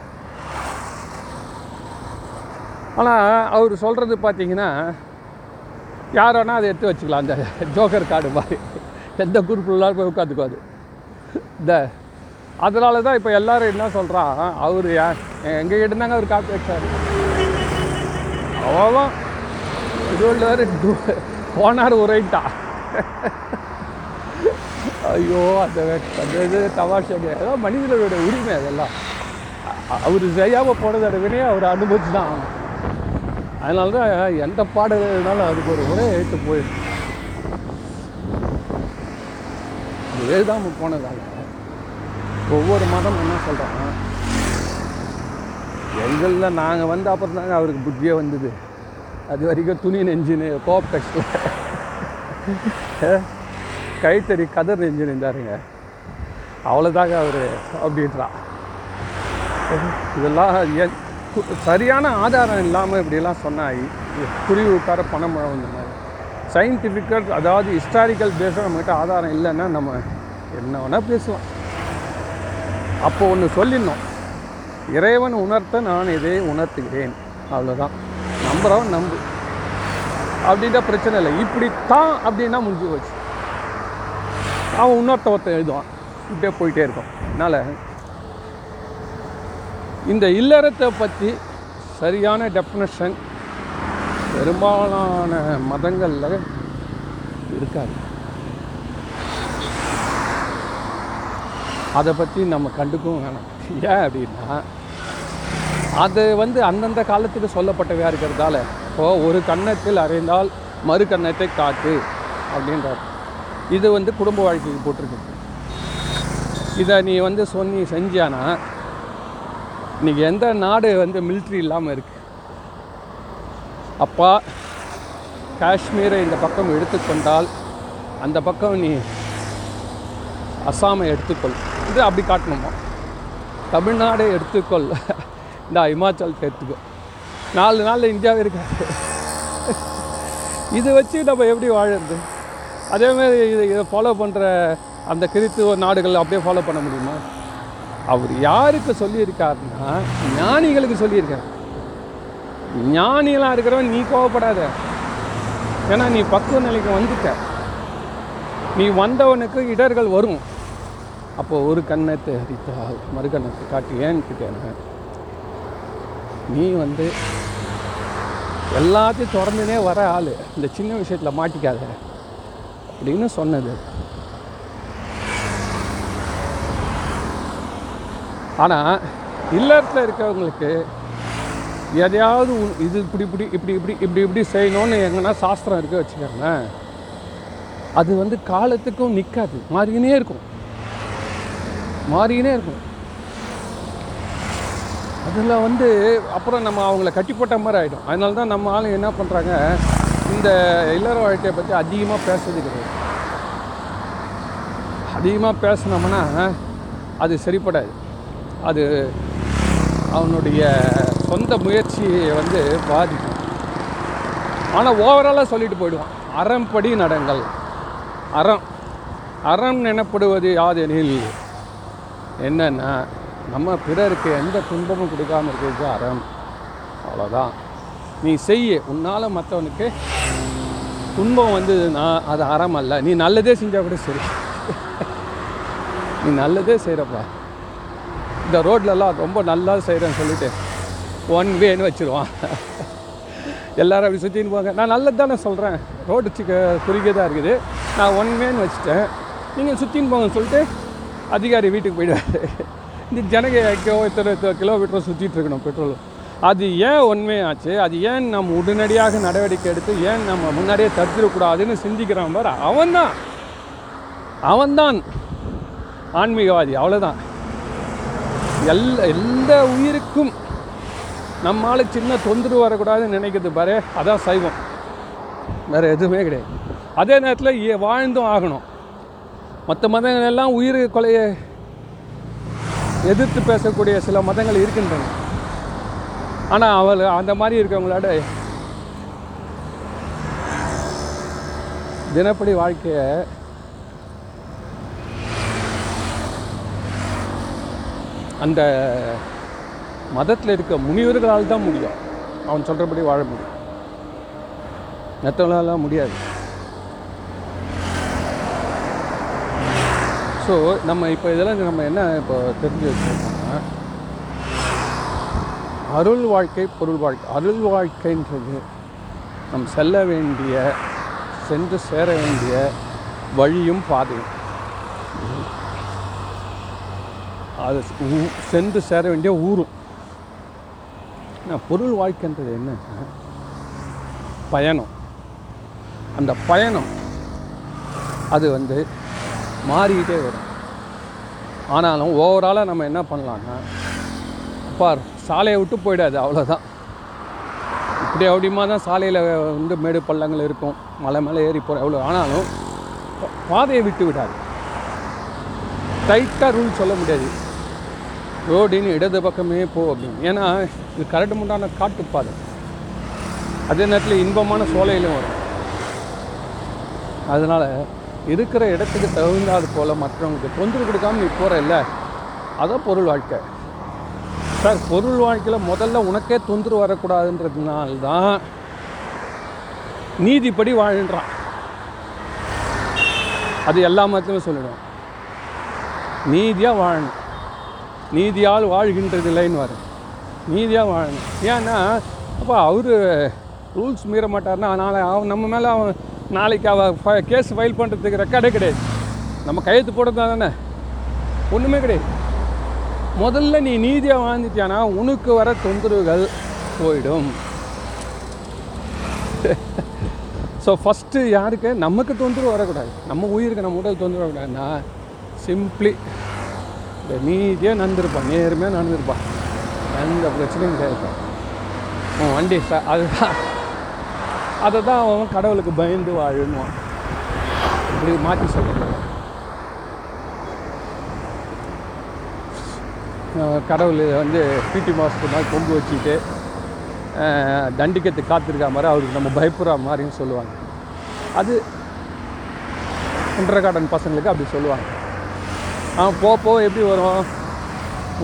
ஆனால் அவர் சொல்கிறது பார்த்தீங்கன்னா யார் வேணால் அதை எடுத்து வச்சுக்கலாம். அந்த ஜோக்கர் கார்டு மாதிரி. எந்த குரூப்லாம் போய் உட்காந்துக்காது இந்த அதனால தான் இப்போ எல்லாரும் என்ன சொல்கிறான் அவர் எங்கள் கிட்ட அவர் காப்பி வச்சார் அவ்வளோதான் திருவள்ளுவர் டு- போனார் உரைட்டா ஐயோ அந்த அந்த இது தமாஷாங்க. ஏதோ மனிதர்களுடைய உரிமை அதெல்லாம். அவர் செய்யாமல் போனதோட வினையை அவர் அனுபவிச்சு தான் ஆகணும் அதனால தான் எந்த பாடல் அதுக்கு ஒரு உரை எடுத்து போயிடும். அது எழுதாமல் போனதால ஒவ்வொரு மதம் என்ன சொல்கிறாங்க எங்களில் நாங்கள் வந்த அப்புறம் தாங்க அவருக்கு புத்தியே வந்தது. அது வரைக்கும் துணி நெஞ்சின்னு கோப்டெக்ஸில் கைத்தறி கதர் நெஞ்சு இருந்தாருங்க அவ்வளோதாங்க அவர் அப்படின்றான் இதெல்லாம் சரியான ஆதாரம் இல்லாமல் இப்படிலாம் சொன்னால் குறிவுக்கார உட்கார பணம் இந்த மாதிரி. சயின்டிஃபிக்கல் அதாவது ஹிஸ்டாரிக்கல் பேஸாக நம்மகிட்ட ஆதாரம் இல்லைன்னா நம்ம என்ன வேணால் பேசுவோம் அப்போ ஒன்று சொல்லிடணும். இறைவன் உணர்த்த நான் இதை உணர்த்துகிறேன். அவ்வளோதான் நம்புகிறவன் நம்பு. அப்படின்ற பிரச்சனை இல்லை. இப்படித்தான் அப்படின்னா முடிஞ்சு போச்சு. அவன் இன்னொருத்த ஒருத்தன் எழுதுவான். இப்படியே போயிட்டே இருக்கும். அதனால் இந்த இல்லறத்தை பற்றி சரியான டெஃபினேஷன் பெரும்பாலான மதங்களில் இருக்காது. அதை பற்றி நம்ம கண்டுக்கவும் வேணாம். ஏன் அப்படின்னா அது வந்து அந்தந்த காலத்துக்கு சொல்லப்பட்டவையாக இருக்கிறதால இப்போது ஒரு கன்னத்தில் அறைந்தால் மறு கன்னத்தை காட்டு அப்படின்றார். இது வந்து குடும்ப வாழ்க்கைக்கு போட்டிருக்கு இதை நீ வந்து சொன்னி செஞ்சானா இன்னைக்கு எந்த நாடு வந்து மிலிட்ரி இல்லாமல் இருக்கு? அப்பா காஷ்மீரை இந்த பக்கம் எடுத்துக்கொண்டால் அந்த பக்கம் நீ அஸ்ஸாமை எடுத்துக்கொள். இது அப்படி காட்டணுமா? தமிழ்நாடை எடுத்துக்கொள். இந்த இமாச்சலத்தை எடுத்துக்கோ நாலு நாளில் இந்தியாவே இருக்காது. இது வச்சு நம்ம எப்படி வாழறது? அதேமாதிரி இதை இதை ஃபாலோ பண்ணுற அந்த கிறித்துவ நாடுகள் அப்படியே ஃபாலோ பண்ண முடியுமா? அவர் யாருக்கு சொல்லியிருக்காருன்னா ஞானிகளுக்கு சொல்லியிருக்கார். ஞானிகளாக இருக்கிறவன் நீ கோவப்படாத. ஏன்னா நீ பக்குவ நிலைக்கு வந்துட்ட. நீ வந்தவனுக்கு இடர்கள் வரும். அப்போ ஒரு கண்ணத்தை அடித்தால் மறு கண்ணத்தை காட்டி ஏன்னு கேட்டேன் நீ வந்து எல்லாத்தையும் திறந்துனே வர ஆள். இந்த சின்ன விஷயத்தில் மாட்டிக்காத. அப்படின்னு சொன்னது. ஆனால் இல்லத்தில் இருக்கிறவங்களுக்கு எதையாவது இது இப்படி இப்படி இப்படி இப்படி இப்படி இப்படி செய்யணும்னு எங்கன்னா சாஸ்திரம் இருக்க வச்சுக்கோங்களேன். அது வந்து காலத்துக்கும் நிற்காது மாறிக்கினே இருக்கும். மாறிக்கினே இருக்கும். அதில் வந்து அப்புறம் நம்ம அவங்கள கட்டி போட்ட மாதிரி ஆகிடும் அதனால தான் நம்ம ஆளுங்க என்ன பண்ணுறாங்க இந்த இல்லற வாழ்க்கையை பற்றி அதிகமாக பேசுறது கிடையாது. அதிகமாக பேசினோம்னா அது சரிப்படாது. அது அவனுடைய சொந்த முயற்சியை வந்து பாதிக்கும். ஆனால் ஓவராலாக சொல்லிட்டு போயிடுவான். அறம்படி நடங்கள். அறம். அறம் எனப்படுவது யாதெனில் என்னென்னா நம்ம பிறருக்கு எந்த துன்பமும் கொடுக்காம இருக்கிறது அறம். அவ்வளோதான் நீ செய்ய. உன்னால் மற்றவனுக்கு துன்பம் வந்ததுன்னா அது அறம் அல்ல. நீ நல்லதே செஞ்சால் கூட சரி. நீ நல்லதே செய்கிறப்பா இந்த ரோட்லலாம் ரொம்ப நல்லா செய்கிறேன்னு சொல்லிட்டு ஒன் வேன்னு வச்சுருவான். எல்லோரும் அப்படி சுற்றின்னு போங்க. நான் நல்லது தானே சொல்கிறேன் ரோடு சிக்க குறுகிய தான் இருக்குது. நான் ஒன் வேன்னு வச்சுட்டேன். நீங்கள் சுற்றின்னு போங்கன்னு சொல்லிட்டு அதிகாரி வீட்டுக்கு போயிடுவார். இந்த ஜனகை எங்கேயோ இத்தனை இத்தனை சுற்றிட்டு இருக்கணும் பெட்ரோல் அது ஏன் உண்மையாச்சு? அது ஏன் நம்ம உடனடியாக நடவடிக்கை எடுத்து ஏன் நம்ம முன்னாடியே தடுத்துடக்கூடாதுன்னு சிந்திக்கிறான் பார். அவன்தான். அவன்தான். ஆன்மீகவாதி. அவ்வளோதான் எல் எந்த உயிருக்கும் நம்மளால் சின்ன தொந்தரவு வரக்கூடாதுன்னு நினைக்கிறது பாரு. அதான் சைவம். வேறு எதுவுமே கிடையாது. அதே நேரத்தில் ஏ- வாழ்ந்தும் ஆகணும். மற்ற மதங்கள் எல்லாம் உயிர் கொலையை எதிர்த்து பேசக்கூடிய சில மதங்கள் இருக்கின்றன. ஆனால் அவள் அந்த மாதிரி இருக்கவங்களோட தினப்படி வாழ்க்கையை அந்த மதத்தில் இருக்க முனிவர்களால் தான் முடியும். அவன் சொல்கிறபடி வாழ முடியும். மற்றவங்களால முடியாது. ஸோ நம்ம இப்போ இதெல்லாம் நம்ம என்ன இப்போ தெரிஞ்சு வச்சுருக்கோம்னா அருள் வாழ்க்கை பொருள் வாழ்க்கை. அருள் வாழ்க்கைன்றது நம் செல்ல வேண்டிய சென்று சேர வேண்டிய வழியும் பாதையும். அது ஊ- சென்று சேர வேண்டிய ஊரும். பொருள் வாழ்க்கைன்றது என்ன? பயணம். அந்த பயணம் அது வந்து மாறிக்கிட்டே வரும். ஆனாலும் ஓவராலாக நம்ம என்ன பண்ணலான்னா பார் சாலையை விட்டு போயிடாது அவ்வளோதான் இப்படி அப்படிமா தான் சாலையில் வந்து மேடு பள்ளங்கள் இருக்கும். மலை மேலே ஏறி போகிற எவ்வளோ ஆனாலும் பாதையை விட்டு விடாது. டைட்டாக ரூல் சொல்ல முடியாது. ரோடின் இடது பக்கமே போ அப்படின்னு. ஏன்னா இது கரடு முண்டான காட்டுப்பாதை அதே நேரத்தில் இன்பமான சோலையிலும் வரும். அதனால் இருக்கிற இடத்துக்கு தகுந்தாது போல் மற்றவங்களுக்கு தொந்தரவு கொடுக்காம நீ போகிற இல்லை. அதான் பொருள் வாழ்க்கை. சார் பொருள் வாழ்க்கையில் முதல்ல உனக்கே தொந்தரவு வரக்கூடாதுன்றதுனால தான் நீதிப்படி வாழ்கிறான் அது எல்லா மதத்திலும் சொல்லிடும். நீதியாக வாழணும். நீதியால் வாழ்கின்றது இல்லைன்னு வரும். நீதியாக வாழணும். ஏன்னா அப்போ அவர் ரூல்ஸ் மீற மாட்டார்னா அதனால் அவன் நம்ம மேலே அவன் நாளைக்கு அவ கேஸ் ஃபைல் பண்ணுறதுக்கு ரெக்கார்டே கிடையாது. நம்ம கையெழுத்து போடுறது தானே? ஒன்றுமே கிடையாது. முதல்ல நீ நீதியாக வாழ்ந்துட்டியானா உனக்கு வர தொந்தரவுகள் போயிடும். *laughs* ஸோ ஃபஸ்ட்டு யாருக்கு? நமக்கு தொந்தரவு வரக்கூடாது. நம்ம உயிருக்கு நம்ம உடல் தொந்தரவு வரக்கூடாதுன்னா சிம்பிளி இந்த நீதியாக நடந்திருப்பான். நேர்மையாக நடந்திருப்பான். எந்த பிரச்சனையும் கிடையாது. உன் வண்டி அதுதான். அதை தான் அவன் கடவுளுக்கு பயந்து வாழணும் இப்படி மாற்றி சொல்லுவான் கடவுள் வந்து பிடி மாஸ்டர் மாதிரி கொம்பு வச்சுட்டு தண்டிக்கத்து காத்திருக்க காத்திருக்கா மாதிரி அவருக்கு நம்ம பயப்படுற மாதிரின்னு சொல்லுவாங்க. அது குண்டர் கார்டன் பசங்களுக்கு அப்படி சொல்லுவாங்க. அவன் போப்போ எப்படி வரும்?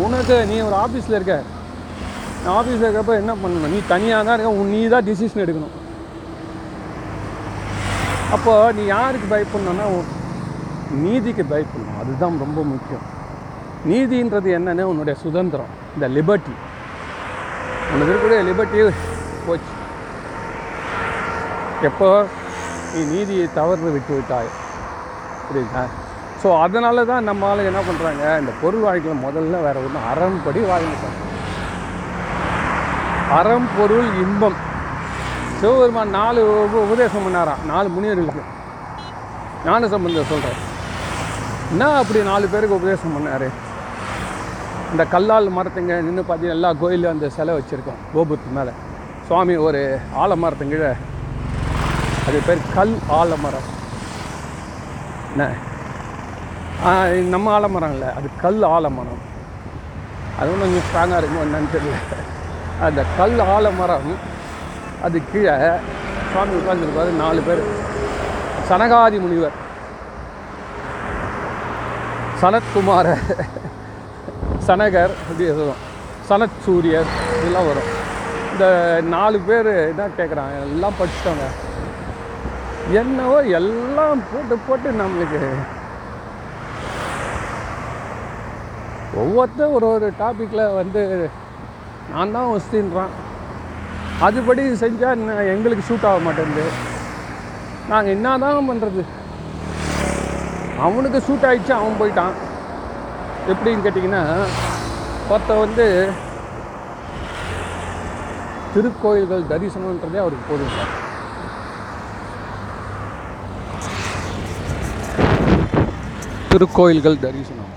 உனக்கு நீ ஒரு ஆஃபீஸில் இருக்க. ஆஃபீஸில் இருக்கிறப்ப என்ன பண்ணணும்? நீ தனியாக தான் இருக்க உன் நீ தான் டிசிஷன் எடுக்கணும். அப்போ நீ யாருக்கு பயப்படணும்னா உன் நீதிக்கு பயப்படணும். அதுதான் ரொம்ப முக்கியம். நீதின்றது என்னன்னு உன்னுடைய சுதந்திரம் இந்த லிபர்ட்டி உனக்கு இருக்கக்கூடிய லிபர்ட்டி போச்சு. எப்போ நீ நீதியை தவறு விட்டு விட்டாய்? புரியுதா? ஸோ அதனால தான் நம்மளால் என்ன பண்ணுறாங்க இந்த பொருள் வாழ்க்கையில் முதல்ல வேற ஒன்றும் அறம்படி வாழ்ந்துட்டாங்க அறம் பொருள் இன்பம். சிவபெருமான் நாலு உபதேசம் பண்ணாராம். நாலு முனிவர்களுக்கு ஞான சம்பந்த சொல்கிறேன் என்ன அப்படி நாலு பேருக்கு உபதேசம் பண்ணார்? இந்த கல்லால் மரத்துங்க நின்று பார்த்தீங்கன்னா எல்லா கோயிலும் அந்த சிலை வச்சுருக்கோம் கோபுரத்து மேலே. சுவாமி ஒரு ஆலமரத்துங்கிழ அது பேர் கல் ஆலமரம். என்ன? நம்ம ஆலமரம் இல்லை அது கல் ஆலமரம். அதுவும் கொஞ்சம் ஸ்ட்ராங்காக இருக்கும் என்னன்னு தெரியல. அந்த கல் ஆலமரம் அது கீழே சுவாமி உட்கார்ந்துருப்பாரு நாலு பேர். சனகாதி முனிவர். சனத்குமார. சனகர் அப்படி சொல்லுவோம். சனத் சூரியர் இதெல்லாம் வரும். இந்த நாலு பேர் என்ன கேட்குறாங்க எல்லாம் படிச்சிட்டவங்க. என்னவோ எல்லாம் போட்டு போட்டு நம்மளுக்கு ஒவ்வொருத்தரும் ஒரு ஒரு டாப்பிக்கில் வந்து நான் தான் வஸ்தின்றான் அதுபடி செஞ்சால் எங்களுக்கு ஷூட் ஆக மாட்டேங்குது. நாங்கள் என்ன தான் பண்ணுறது அவனுக்கு ஷூட் ஆகிடுச்சு அவன் போயிட்டான். எப்படின்னு கேட்டிங்கன்னா ஒருத்த வந்து திருக்கோயில்கள் தரிசனன்றதே அவருக்கு போதும் சார். திருக்கோயில்கள் தரிசனம்.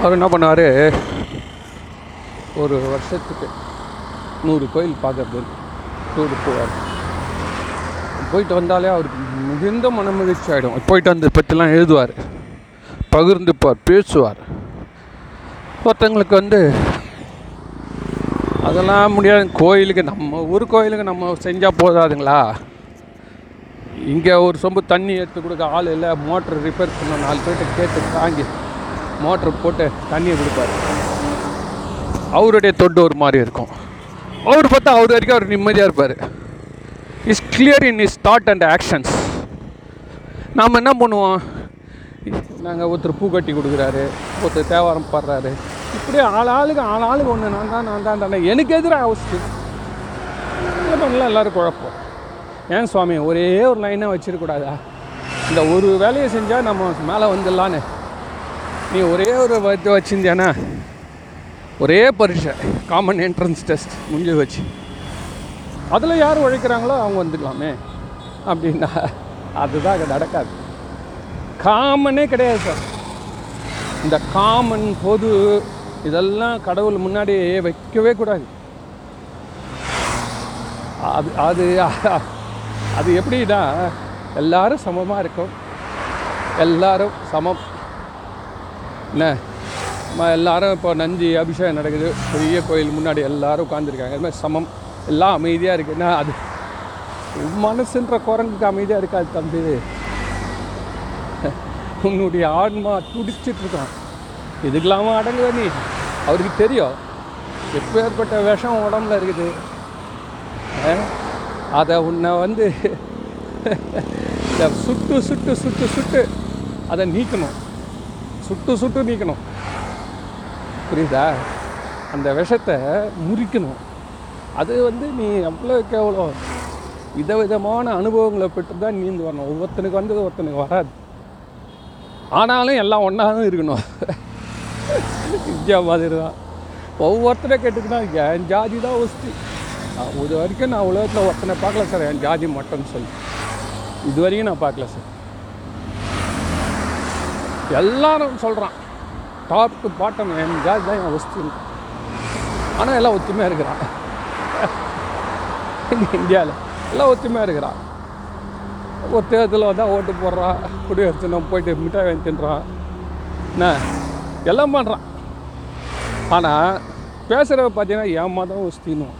அவர் என்ன பண்ணார்? ஒரு வருஷத்துக்கு நூறு கோயில் பார்க்கறது நூறு போவார். போயிட்டு வந்தாலே அவருக்கு மிகுந்த மன மகிழ்ச்சி ஆகிடும் போயிட்டு வந்து பற்றிலாம் எழுதுவார். பகிர்ந்துப்பார் பேசுவார். ஒருத்தங்களுக்கு வந்து அதெல்லாம் முடியாது. கோயிலுக்கு நம்ம ஊர் கோயிலுக்கு நம்ம செஞ்சால் போதாதுங்களா? இங்கே ஒரு சொம்பு தண்ணி எடுத்து கொடுக்க ஆள் இல்லை. மோட்ரு ரிப்பேர் பண்ண நாலு பேர்கிட்ட கேட்டு தாங்கி மோட்ரு போட்டு தண்ணியை கொடுப்பாரு. அவருடைய தொண்டு ஒரு மாதிரி இருக்கும். அவர் பார்த்தா அவர் வரைக்கும் அவர் நிம்மதியாக இருப்பார். Is clear in his thought and actions நாம் என்ன பண்ணுவோம்? நாங்கள் ஒருத்தர் பூ கட்டி கொடுக்குறாரு ஒருத்தர் தேவாரம் பாடுறாரு. இப்படியே ஆள் ஆளுக்கு ஆளுக்கு ஒன்று நான் தான் நான் தான் தானே. எனக்கு எதிராக அவசியம் இல்லை பண்ணலாம் எல்லோரும் குழப்பம். ஏன் சுவாமி ஒரே ஒரு லைனாக வச்சிருக்கூடாதா இந்த ஒரு வேலையை செஞ்சால் நம்ம மேலே வந்துடலான்னு. நீ ஒரே ஒரு வச்சு வச்சிருந்தியானா? ஒரே பரீட்சை காமன் என்ட்ரன்ஸ் டெஸ்ட் முடிஞ்சு வச்சு. அதில் யார் உழைக்கிறாங்களோ அவங்க வந்துக்கலாமே அப்படின்னா அதுதான் அங்கே நடக்காது. காமனே கிடையாது சார். இந்த காமன் பொது இதெல்லாம் கடவுள் முன்னாடி வைக்கவே கூடாது. அது அது அது எப்படின்னா எல்லாரும் சமமாக இருக்கும் எல்லாரும் சமம். என்ன? எல்லாரும் இப்போ நந்தி அபிஷேகம் நடக்குது. பெரிய கோயில் முன்னாடி எல்லாரும் உட்காந்துருக்காங்க அது மாதிரி சமம். எல்லாம் அமைதியாக இருக்குன்னா அது மனசுன்ற குரங்குக்கு அமைதியாக இருக்காது தம்பி. உன்னுடைய ஆன்மா துடிச்சிட்டு இருக்கான். இதுக்கெல்லாம அடங்குவ நீ? அவருக்கு தெரியும். எப்பேற்பட்ட விஷம் உடம்புல இருக்குது. அதை உன்னை வந்து இந்த சுட்டு சுட்டு சுட்டு சுட்டு அதை நீக்கணும். சுட்டு சுட்டு நீக்கணும். புரியுதா? அந்த விஷத்தை முறிக்கணும். அது வந்து நீ எவ்வளோ எவ்வளோ விதவிதமான அனுபவங்களை பெற்று தான் நீந்து வரணும். ஒவ்வொருத்தனுக்கு வந்தது ஒருத்தனுக்கு வராது. ஆனாலும் எல்லாம் ஒன்றா தான் இருக்கணும். இந்தியா மாதிரி தான் ஒவ்வொருத்தரை கேட்டுக்கிட்டா என் ஜாதி தான் ஒஸ்தி. இது வரைக்கும் நான் உலகத்தில் ஒருத்தனை பார்க்கல சார். என் ஜாதி மட்டும்னு சொல்லி. இது வரைக்கும் நான் பார்க்கல சார். எல்லாரும் சொல்கிறான் டாப் டு பாட்டம் என் ஜாதி தான் என் ஒஸ்தி ஆனால் எல்லாம் ஒத்துமையாக இருக்கிறான். இந்தியாவில் எல்லாம் ஒத்துமையாக இருக்கிறான் ஒரு தேர்தலில் வந்தால் ஓட்டு போடுறான் குடியரசு நம்ம போயிட்டு மிட்டாய் வாங்கி தின்றான் என்ன? எல்லாம் பண்ணுறான் ஆனால் பேசுகிறவ பார்த்தீங்கன்னா என் மதம் ஒஸ்தினும்.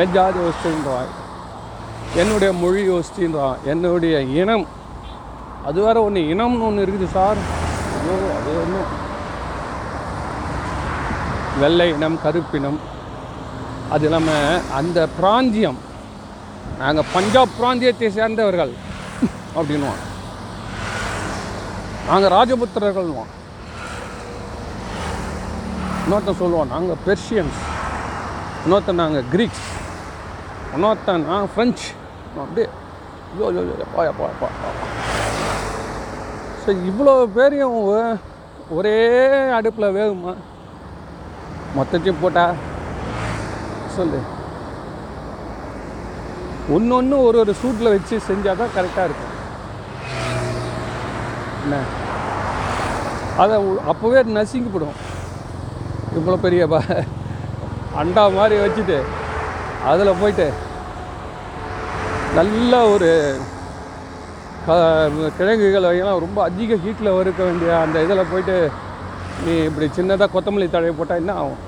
என் ஜாதி ஒஸ்தின்றான். என்னுடைய மொழி ஒஸ்தின்றான். என்னுடைய இனம். அது வேறு ஒன்று இனம்னு ஒன்று இருக்குது சார். ஐயோ அது ஒன்றும் வெள்ளை இனம் கருப்பினம் அது இல்லாமல் அந்த பிராந்தியம் நாங்கள் பஞ்சாப் பிராந்தியத்தை சேர்ந்தவர்கள் அப்படின்வான் நாங்கள் ராஜபுத்திரர்கள்னுவான் இன்னொருத்தன் சொல்லுவோம் நாங்கள் பெர்ஷியன்ஸ் இன்னொருத்தன் நாங்கள் கிரீக்ஸ் இன்னொருத்தன் நான் ஃப்ரெஞ்சு அப்படியே ஐயோ ஐயோ ஐயோ, அப்பா அப்பா சரி இவ்வளோ பேரையும் ஒரே அடுப்பில் வேகுமா? மொத்தத்தையும் போட்டால் சொல்லு. ஒன்று ஒன்று ஒரு ஒரு சூட்டில் வச்சு செஞ்சால் தான் கரெக்டாக இருக்கும். என்ன? அதை அப்போவே நசுங்கிப்படும் இவ்வளோ பெரிய அண்டா மாதிரி வச்சுட்டு அதில் போயிட்டு நல்ல ஒரு க- கிழங்குகள் எல்லாம் ரொம்ப அதிக ஹீட்டில் வறுக்க வேண்டிய அந்த இதில் போயிட்டு நீ இப்படி சின்னதாக கொத்தமல்லி தழை போட்டால் என்ன ஆகும்?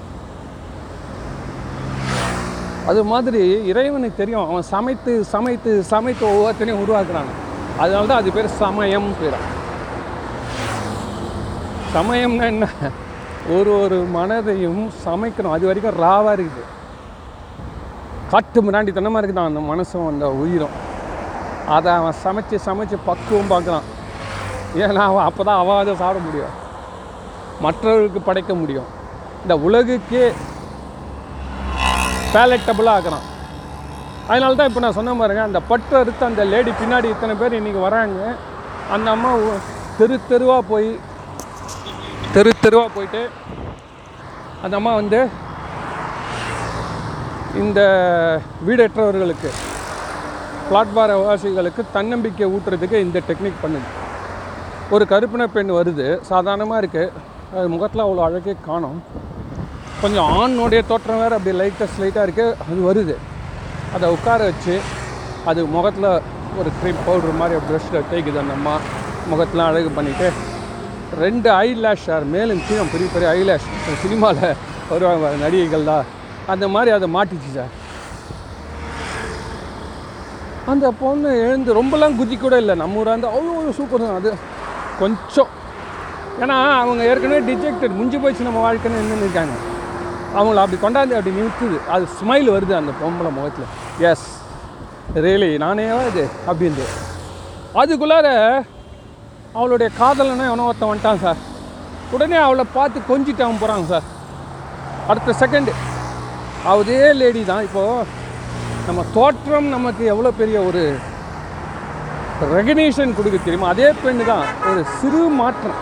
அது மாதிரி இறைவனுக்கு தெரியும். அவன் சமைத்து சமைத்து சமைத்து ஒவ்வொருத்தனையும் உருவாக்குறான். அதனால தான் அது பேர் சமயம் பேர். சமயம்னா என்ன? ஒரு ஒரு மனதையும் சமைக்கணும். அது வரைக்கும் ராவாக இருக்குது. காட்டு மிராண்டித்தனமாக இருக்குதான். அந்த மனசும் அந்த உயிரும். அதை அவன் சமைச்சு சமைச்சு பக்குவம் பார்க்குறான். ஏன்னா அவன் அப்போ தான் அவன் அதை சாப்பிட முடியும். மற்றவர்களுக்கு படைக்க முடியும். இந்த உலகுக்கே பேலட்டபுளாக ஆக்குறான் அதனால தான் இப்போ நான் சொன்ன பாருங்க அந்த பட்டு அறுத்து அந்த லேடி பின்னாடி இத்தனை பேர் இன்றைக்கி வராங்க. அந்த அம்மா தெரு தெருவாக போய் தெரு தெருவாக போயிட்டு அந்த அம்மா வந்து இந்த வீடற்றவர்களுக்கு பிளாட்பார வாசிகளுக்கு தன்னம்பிக்கை ஊட்டுறதுக்கு இந்த டெக்னிக் பண்ணுது. ஒரு கருப்பின பெண் வருது சாதாரணமாக இருக்குது அது முகத்தில் அவ்வளோ அழகே காணும். கொஞ்சம் ஆணுடைய தோற்றம் வேறு அப்படி லைட்டாக ஸ்லைட்டாக இருக்குது அது வருது. அதை உட்கார வச்சு அது முகத்தில் ஒரு க்ரீம் பவுடர் மாதிரி ப்ரஷ்ஷில் தேய்க்குது அந்த அம்மா. முகத்தெலாம் அழகு பண்ணிவிட்டு ரெண்டு ஐ லேஷ் சார் மேலும் கீழே பெரிய பெரிய ஐ லேஷ் சினிமாவில் வருவாங்க நடிகைகள் தான் அந்த மாதிரி அதை மாட்டிச்சு சார். அந்த பொண்ணு எழுந்து ரொம்பலாம் குதி கூட இல்லை. நம்ம ஊராக இருந்தால் அவ்வளோ சூப்பர் தான். அது கொஞ்சம். ஏன்னா அவங்க ஏற்கனவே டிஜெக்டட் முடிஞ்சு போயிடுச்சு நம்ம வாழ்க்கைன்னு நின்று இருக்காங்க. அவங்கள அப்படி கொண்டாந்து அப்படி நிறுத்துது. அது ஸ்மைல் வருது அந்த பொம்பளை முகத்தில். எஸ் ரியலி நானேவா இது அப்படின்ட்டு அதுக்குள்ளார அவளுடைய காதலனை எவனோ ஒருத்தன் வந்துட்டான் சார் உடனே அவளை பார்த்து கொஞ்சிட்டு அவன் போகிறாங்க சார் அடுத்த செகண்டு அதே லேடி தான். இப்போது நம்ம தோற்றம் நமக்கு எவ்வளோ பெரிய ஒரு ரெகனேஷன் கொடுக்க தெரியுமா? அதே பெண்ணு தான். ஒரு சிறு மாற்றம்.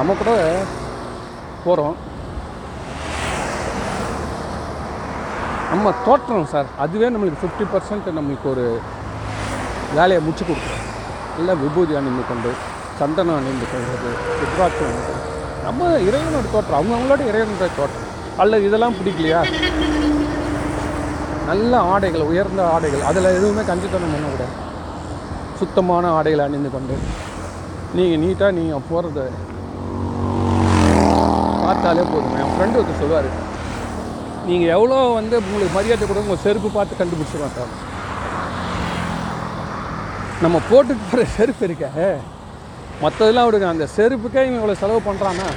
நம்ம கூட போகிறோம் நம்ம தோற்றம் சார். அதுவே நம்மளுக்கு ஃபிஃப்டி பர்சன்ட் நம்மளுக்கு ஒரு வேலையை முடிச்சு கொடுக்கும். இல்லை விபூதி அணிந்து கொண்டு சந்தனம் அணிந்து கொள்வது ருத்ராட்சம் அணிந்து நம்ம இறைவனோட தோற்றம் அவங்க அவங்களோட இறைவனோட தோற்றம். அல்லது இதெல்லாம் பிடிக்கலையா? நல்ல ஆடைகள் உயர்ந்த ஆடைகள் அதில் எதுவுமே கஞ்சித்தனம் பண்ணக்கூடாது சுத்தமான ஆடைகளை அணிந்து கொண்டு நீங்கள் நீட்டாக நீங்கள் போகிறத பார்த்தாலே போதும். என் ஃப்ரெண்டு ஒருத்தர் சொல்லுவார் நீங்கள் எவ்வளோ வந்து உங்களுக்கு மரியாதை கொடுங்க உங்கள் செருப்பு பார்த்து கண்டுபிடிச்சிருவான் சார். நம்ம போட்டுட்டு போகிற செருப்பு இருக்க. மற்றதெல்லாம் விடுங்க அந்த செருப்புக்கே இவன் இவ்வளோ செலவு பண்ணுறான்னா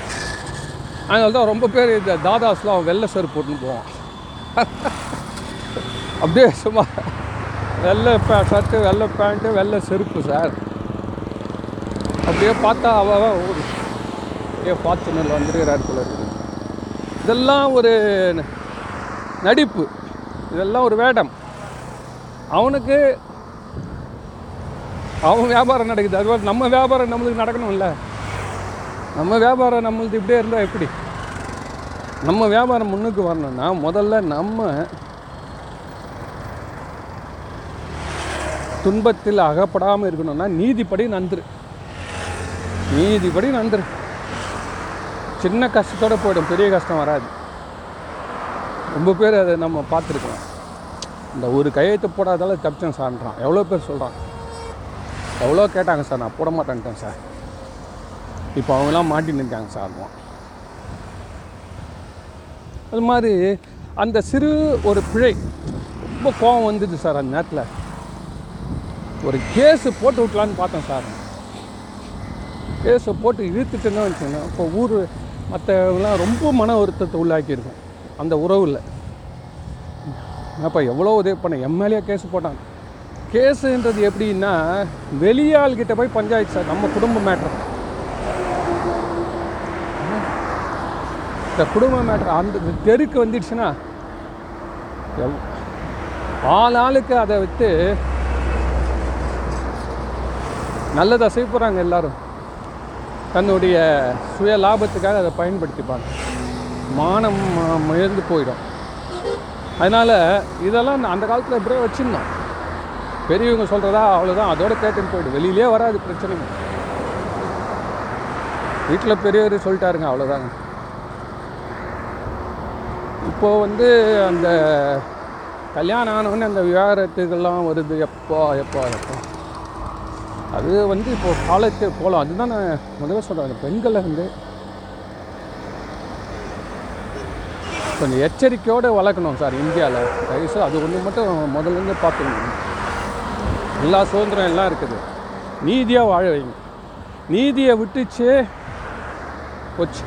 அதனால தான் ரொம்ப பேர் இந்த தாதாஸ்லாம் அவன் வெள்ளை செருப்பு போட்டுன்னு போவான். *laughs* அப்படியே சும்மா வெள்ளை பே ஷர்ட்டு வெள்ளை பேண்ட்டு வெள்ளை செருப்பு சார். அப்படியே பார்த்தா அவ அவ அப்படியே அப்படியே ஃபார்ச்சுனர் வந்துருக்கிறார் போல இருக்குது இதெல்லாம் ஒரு நடிப்பு. இதெல்லாம் ஒரு வேடம். அவனுக்கு அவன் வியாபாரம் நடக்குது. அது மாதிரி நம்ம வியாபாரம் நம்மளுக்கு நடக்கணும்ல. நம்ம வியாபாரம் நம்மளுக்கு இப்படியே இருந்தால் எப்படி? நம்ம வியாபாரம் முன்னுக்கு வரணும்னா முதல்ல நம்ம துன்பத்தில் அகப்படாமல் இருக்கணும்னா நீதிப்படி நந்துரு. நீதிப்படி நந்துரு. சின்ன கஷ்டத்தோட போயிடும். பெரிய கஷ்டம் வராது. ரொம்ப பேர் அதை நம்ம பார்த்துருக்கோம். இந்த ஒரு கையெழுத்து போடாதால தப்பிச்சேன் சார்ன்றான் எவ்வளோ பேர் சொல்கிறான் எவ்வளோ கேட்டாங்க சார் நான் போட மாட்டேன்ட்டேன் சார் இப்போ அவங்களாம் மாட்டின்னு இருக்காங்க சார் அது மாதிரி அந்த சிறு ஒரு பிழை ரொம்ப கோபம் வந்துது சார் அந்த நேரத்தில். ஒரு கேஸு போட்டு விட்டலான்னு பார்த்தேன் சார் கேஸை போட்டு இழுத்துட்டேன்னு வச்சுக்கோங்க. இப்போ ஊர் மற்றவங்களாம் ரொம்ப மன வருத்தத்தை உள்ளாக்கியிருக்கும். அந்த உறவில் அப்போ எவ்வளோ உதவி பண்ண எம்எல்ஏ கேஸ் போட்டாங்க கேஸுன்றது எப்படின்னா வெளியாள்கிட்ட போய் பஞ்சாயத்து சார் நம்ம குடும்ப மேட்ரு இந்த குடும்ப மேட்ரு அந்த தெருக்கு வந்துடுச்சுன்னா எவ்- ஆள் ஆளுக்கு அதை விட்டு நல்லதை செய்ய போகிறாங்க எல்லாரும். தன்னுடைய சுய லாபத்துக்காக அதை பயன்படுத்திப்பாங்க. மானம் முயர்ந்து போயிடும். அதனால் இதெல்லாம் அந்த காலத்தில் இப்படியே வச்சுருந்தோம். பெரியவங்க சொல்கிறதா அவ்வளோதான் அதோட கேட்டுன்னு போயிடும் வெளியிலே வராது பிரச்சனைங்க வீட்டில் பெரியவர் சொல்லிட்டாருங்க அவ்வளோதாங்க இப்போது வந்து அந்த கல்யாணம் ஆனவொடனே அந்த விவகாரத்துக்கெல்லாம் வருது. எப்போ எப்போ எப்போ. அது வந்து இப்போது காலத்து போகலாம் அதுதான் நான் முதல்ல சொல்கிறேன் பெண்களை வந்து கொஞ்சம் எச்சரிக்கையோடு வளர்க்கணும் சார் இந்தியாவில். தயவுசு அது ஒன்று மட்டும் முதல்லேருந்து பார்த்துக்கணும். எல்லா சுதந்திரம் எல்லாம் இருக்குது. நீதியாக வாழ வைங்க. நீதியை விட்டுச்சு போச்சு.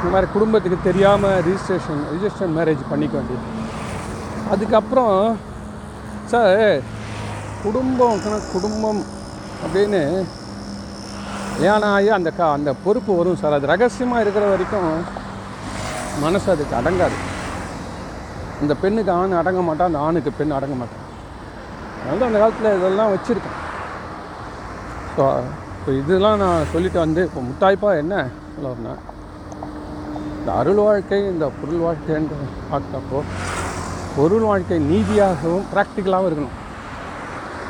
இந்த மாதிரி குடும்பத்துக்கு தெரியாமல் ரிஜிஸ்ட்ரேஷன் ரிஜிஸ்டர் மேரேஜ் பண்ணிக்க வேண்டியது. அதுக்கப்புறம் சார் குடும்பம் குடும்பம் அப்படின்னு கல்யாணம் ஆகி அந்த க அந்த பொறுப்பு வரும் சார். அது ரகசியமாக இருக்கிற வரைக்கும் மனசு அதுக்கு அடங்காது. இந்த பெண்ணுக்கு ஆண் அடங்க மாட்டான் அந்த ஆணுக்கு பெண் அடங்க மாட்டான் அதனால அந்த காலத்தில் இதெல்லாம் வச்சுருக்கேன். ஸோ இப்போ இதெல்லாம் நான் சொல்லிட்டு வந்து இப்போ முட்டாய்ப்பாக என்ன? சொல்லணும்னா இந்த அருள் வாழ்க்கை இந்த பொருள் வாழ்க்கைன்ற பார்த்தப்போ பொருள் வாழ்க்கை நீதியாகவும் ப்ராக்டிக்கலாகவும் இருக்கணும்.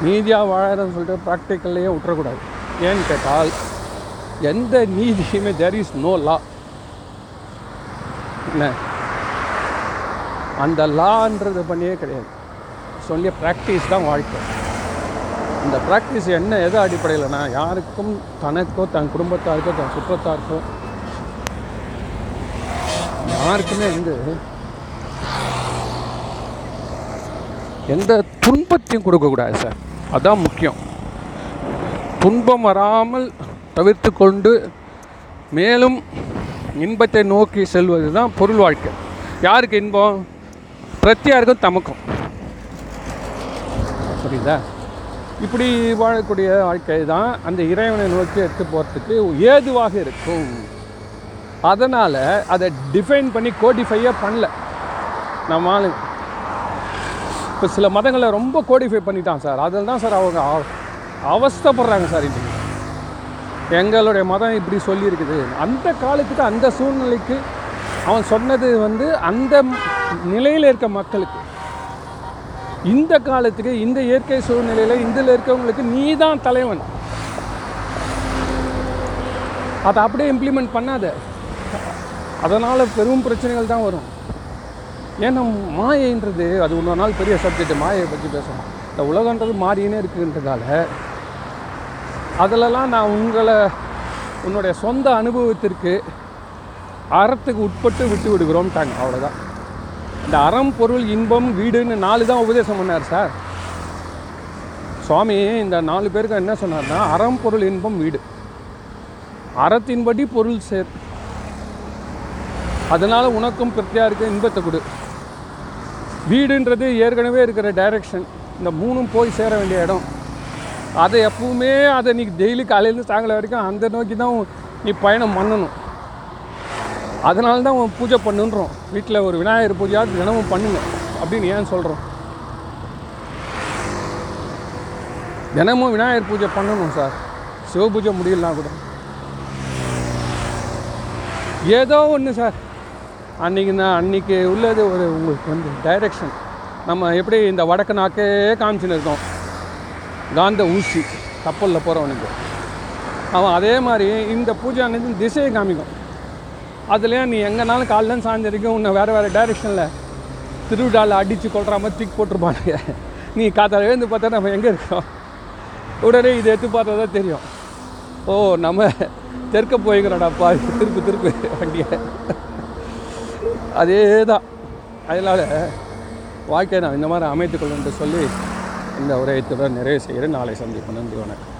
நீதியாக வாழறதுன்னு சொல்லிட்டு ப்ராக்டிக்கல்லையே விட்டுறக்கூடாது ஏன்னு கேட்டால் எந்த நீதியுமே தேர் இஸ் நோ லா என்ன? அந்த லான்றது பண்ணியே கிடையாது. சொல்லி ப்ராக்டிஸ் தான் வாழ்க்கை. இந்த ப்ராக்டிஸ் என்ன எது அடிப்படையில்னா யாருக்கும் தனக்கோ தன் குடும்பத்தாருக்கோ தன் சுற்றத்தாருக்கோ யாருக்குமே வந்து எந்த துன்பத்தையும் கொடுக்கக்கூடாது சார் அதான் முக்கியம். துன்பம் வராமல் தவிர்த்து கொண்டு மேலும் இன்பத்தை நோக்கி செல்வது தான் பொருள் வாழ்க்கை. யாருக்கு இன்பம்? பிரத்தியாருக்கும் தமக்கும். புரியுதா? இப்படி வாழக்கூடிய வாழ்க்கை தான் அந்த இறைவனை நோக்கி எடுத்து போகிறதுக்கு ஏதுவாக இருக்கும். அதனால் அதை டிஃபைன் பண்ணி கோடிஃபையே பண்ணல. நம்ம ஆளு இப்போ சில மதங்களை ரொம்ப கோடிஃபை பண்ணிட்டான் சார். அதில் தான் சார் அவங்க அவ- அவஸ்தைப்படுறாங்க சார் இன்றைக்கி எங்களுடைய மதம் இப்படி சொல்லியிருக்குது. அந்த காலத்துக்கு அந்த சூழ்நிலைக்கு அவன் சொன்னது வந்து அந்த நிலையில் இருக்க மக்களுக்கு. இந்த காலத்துக்கு இந்த இயற்கை சூழ்நிலையில் இதில் இருக்கவங்களுக்கு நீ தான் தலைவன். அதை அப்படியே இம்ப்ளிமெண்ட் பண்ணாத. அதனால் பெரும் பிரச்சனைகள் தான் வரும். ஏன்னா மாயைன்றது அது இன்னொரு நாள் பெரிய சப்ஜெக்ட் மாயை பற்றி பேசணும். இந்த உலகன்றது மாறினே இருக்குன்றதால அதிலலாம் நான் உங்களை உன்னுடைய சொந்த அனுபவத்திற்கு அறத்துக்கு உட்பட்டு விட்டு விடுகிறோம்ட்டாங்க அவ்வளோதான் இந்த அறம் பொருள் இன்பம் வீடுன்னு நாலு தான் உபதேசம் பண்ணார் சார். சுவாமி இந்த நாலு பேருக்கு என்ன சொன்னார்னா அறம் பொருள் இன்பம் வீடு. அறத்தின்படி பொருள் சேர். அதனால் உனக்கும் பிரத்தியாக இருக்க இன்பத்தை கொடு. வீடுன்றது ஏற்கனவே இருக்கிற டைரக்ஷன் இந்த மூணும் போய் சேர வேண்டிய இடம். அதை எப்பவுமே அதை நீ டெய்லி காலையிலேருந்து சாயங்காலம் வரைக்கும் அந்த நோக்கி தான் நீ பயணம் பண்ணணும். அதனால தான் உன் பூஜை பண்ணுன்றோம். வீட்டில் ஒரு விநாயகர் பூஜையாவது தினமும் பண்ணுங்க அப்படின்னு ஏன் சொல்கிறோம் தினமும் விநாயகர் பூஜை பண்ணணும் சார். சிவ பூஜை முடியலனா கூட. ஏதோ ஒன்று சார். அன்றைக்கி நான் அன்றைக்கி உள்ளது ஒரு உங்களுக்கு வந்து டைரெக்ஷன் நம்ம எப்படி இந்த வடக்கு நாக்கே காமிச்சுன்னு இருக்கோம். காந்த ஊசி கப்பலில் போகிறவனுக்கு அவன் அதே மாதிரி இந்த பூஜை அன்னைக்கு திசையை காமிக்கும். அதுலேயே நீ எங்கேனாலும் காலையில சாயந்தரிக்கும் உன்னை வேறு வேறு டைரெக்ஷனில் திருவிழாவில் அடித்து கொள்கிற மாதிரி தூக்கி போட்டிருப்பானுங்க. நீ காத்தால எழுந்து பார்த்தா நம்ம எங்கே இருக்கோம்? உடனே இதை எடுத்து பார்த்தா தான் தெரியும். ஓ நம்ம தெற்க போய்கிறோடாப்பா திருப்பு திருப்பு வண்டியை. அதே தான் அதனால் வாழ்க்கையை நான் இந்த மாதிரி அமைத்துக்கொள்ளுன்ட்டு சொல்லி இந்த உரையத்துடன் நிறைவு செய்கிறேன். நாளை சந்திப்போம். நன்றி வணக்கம்.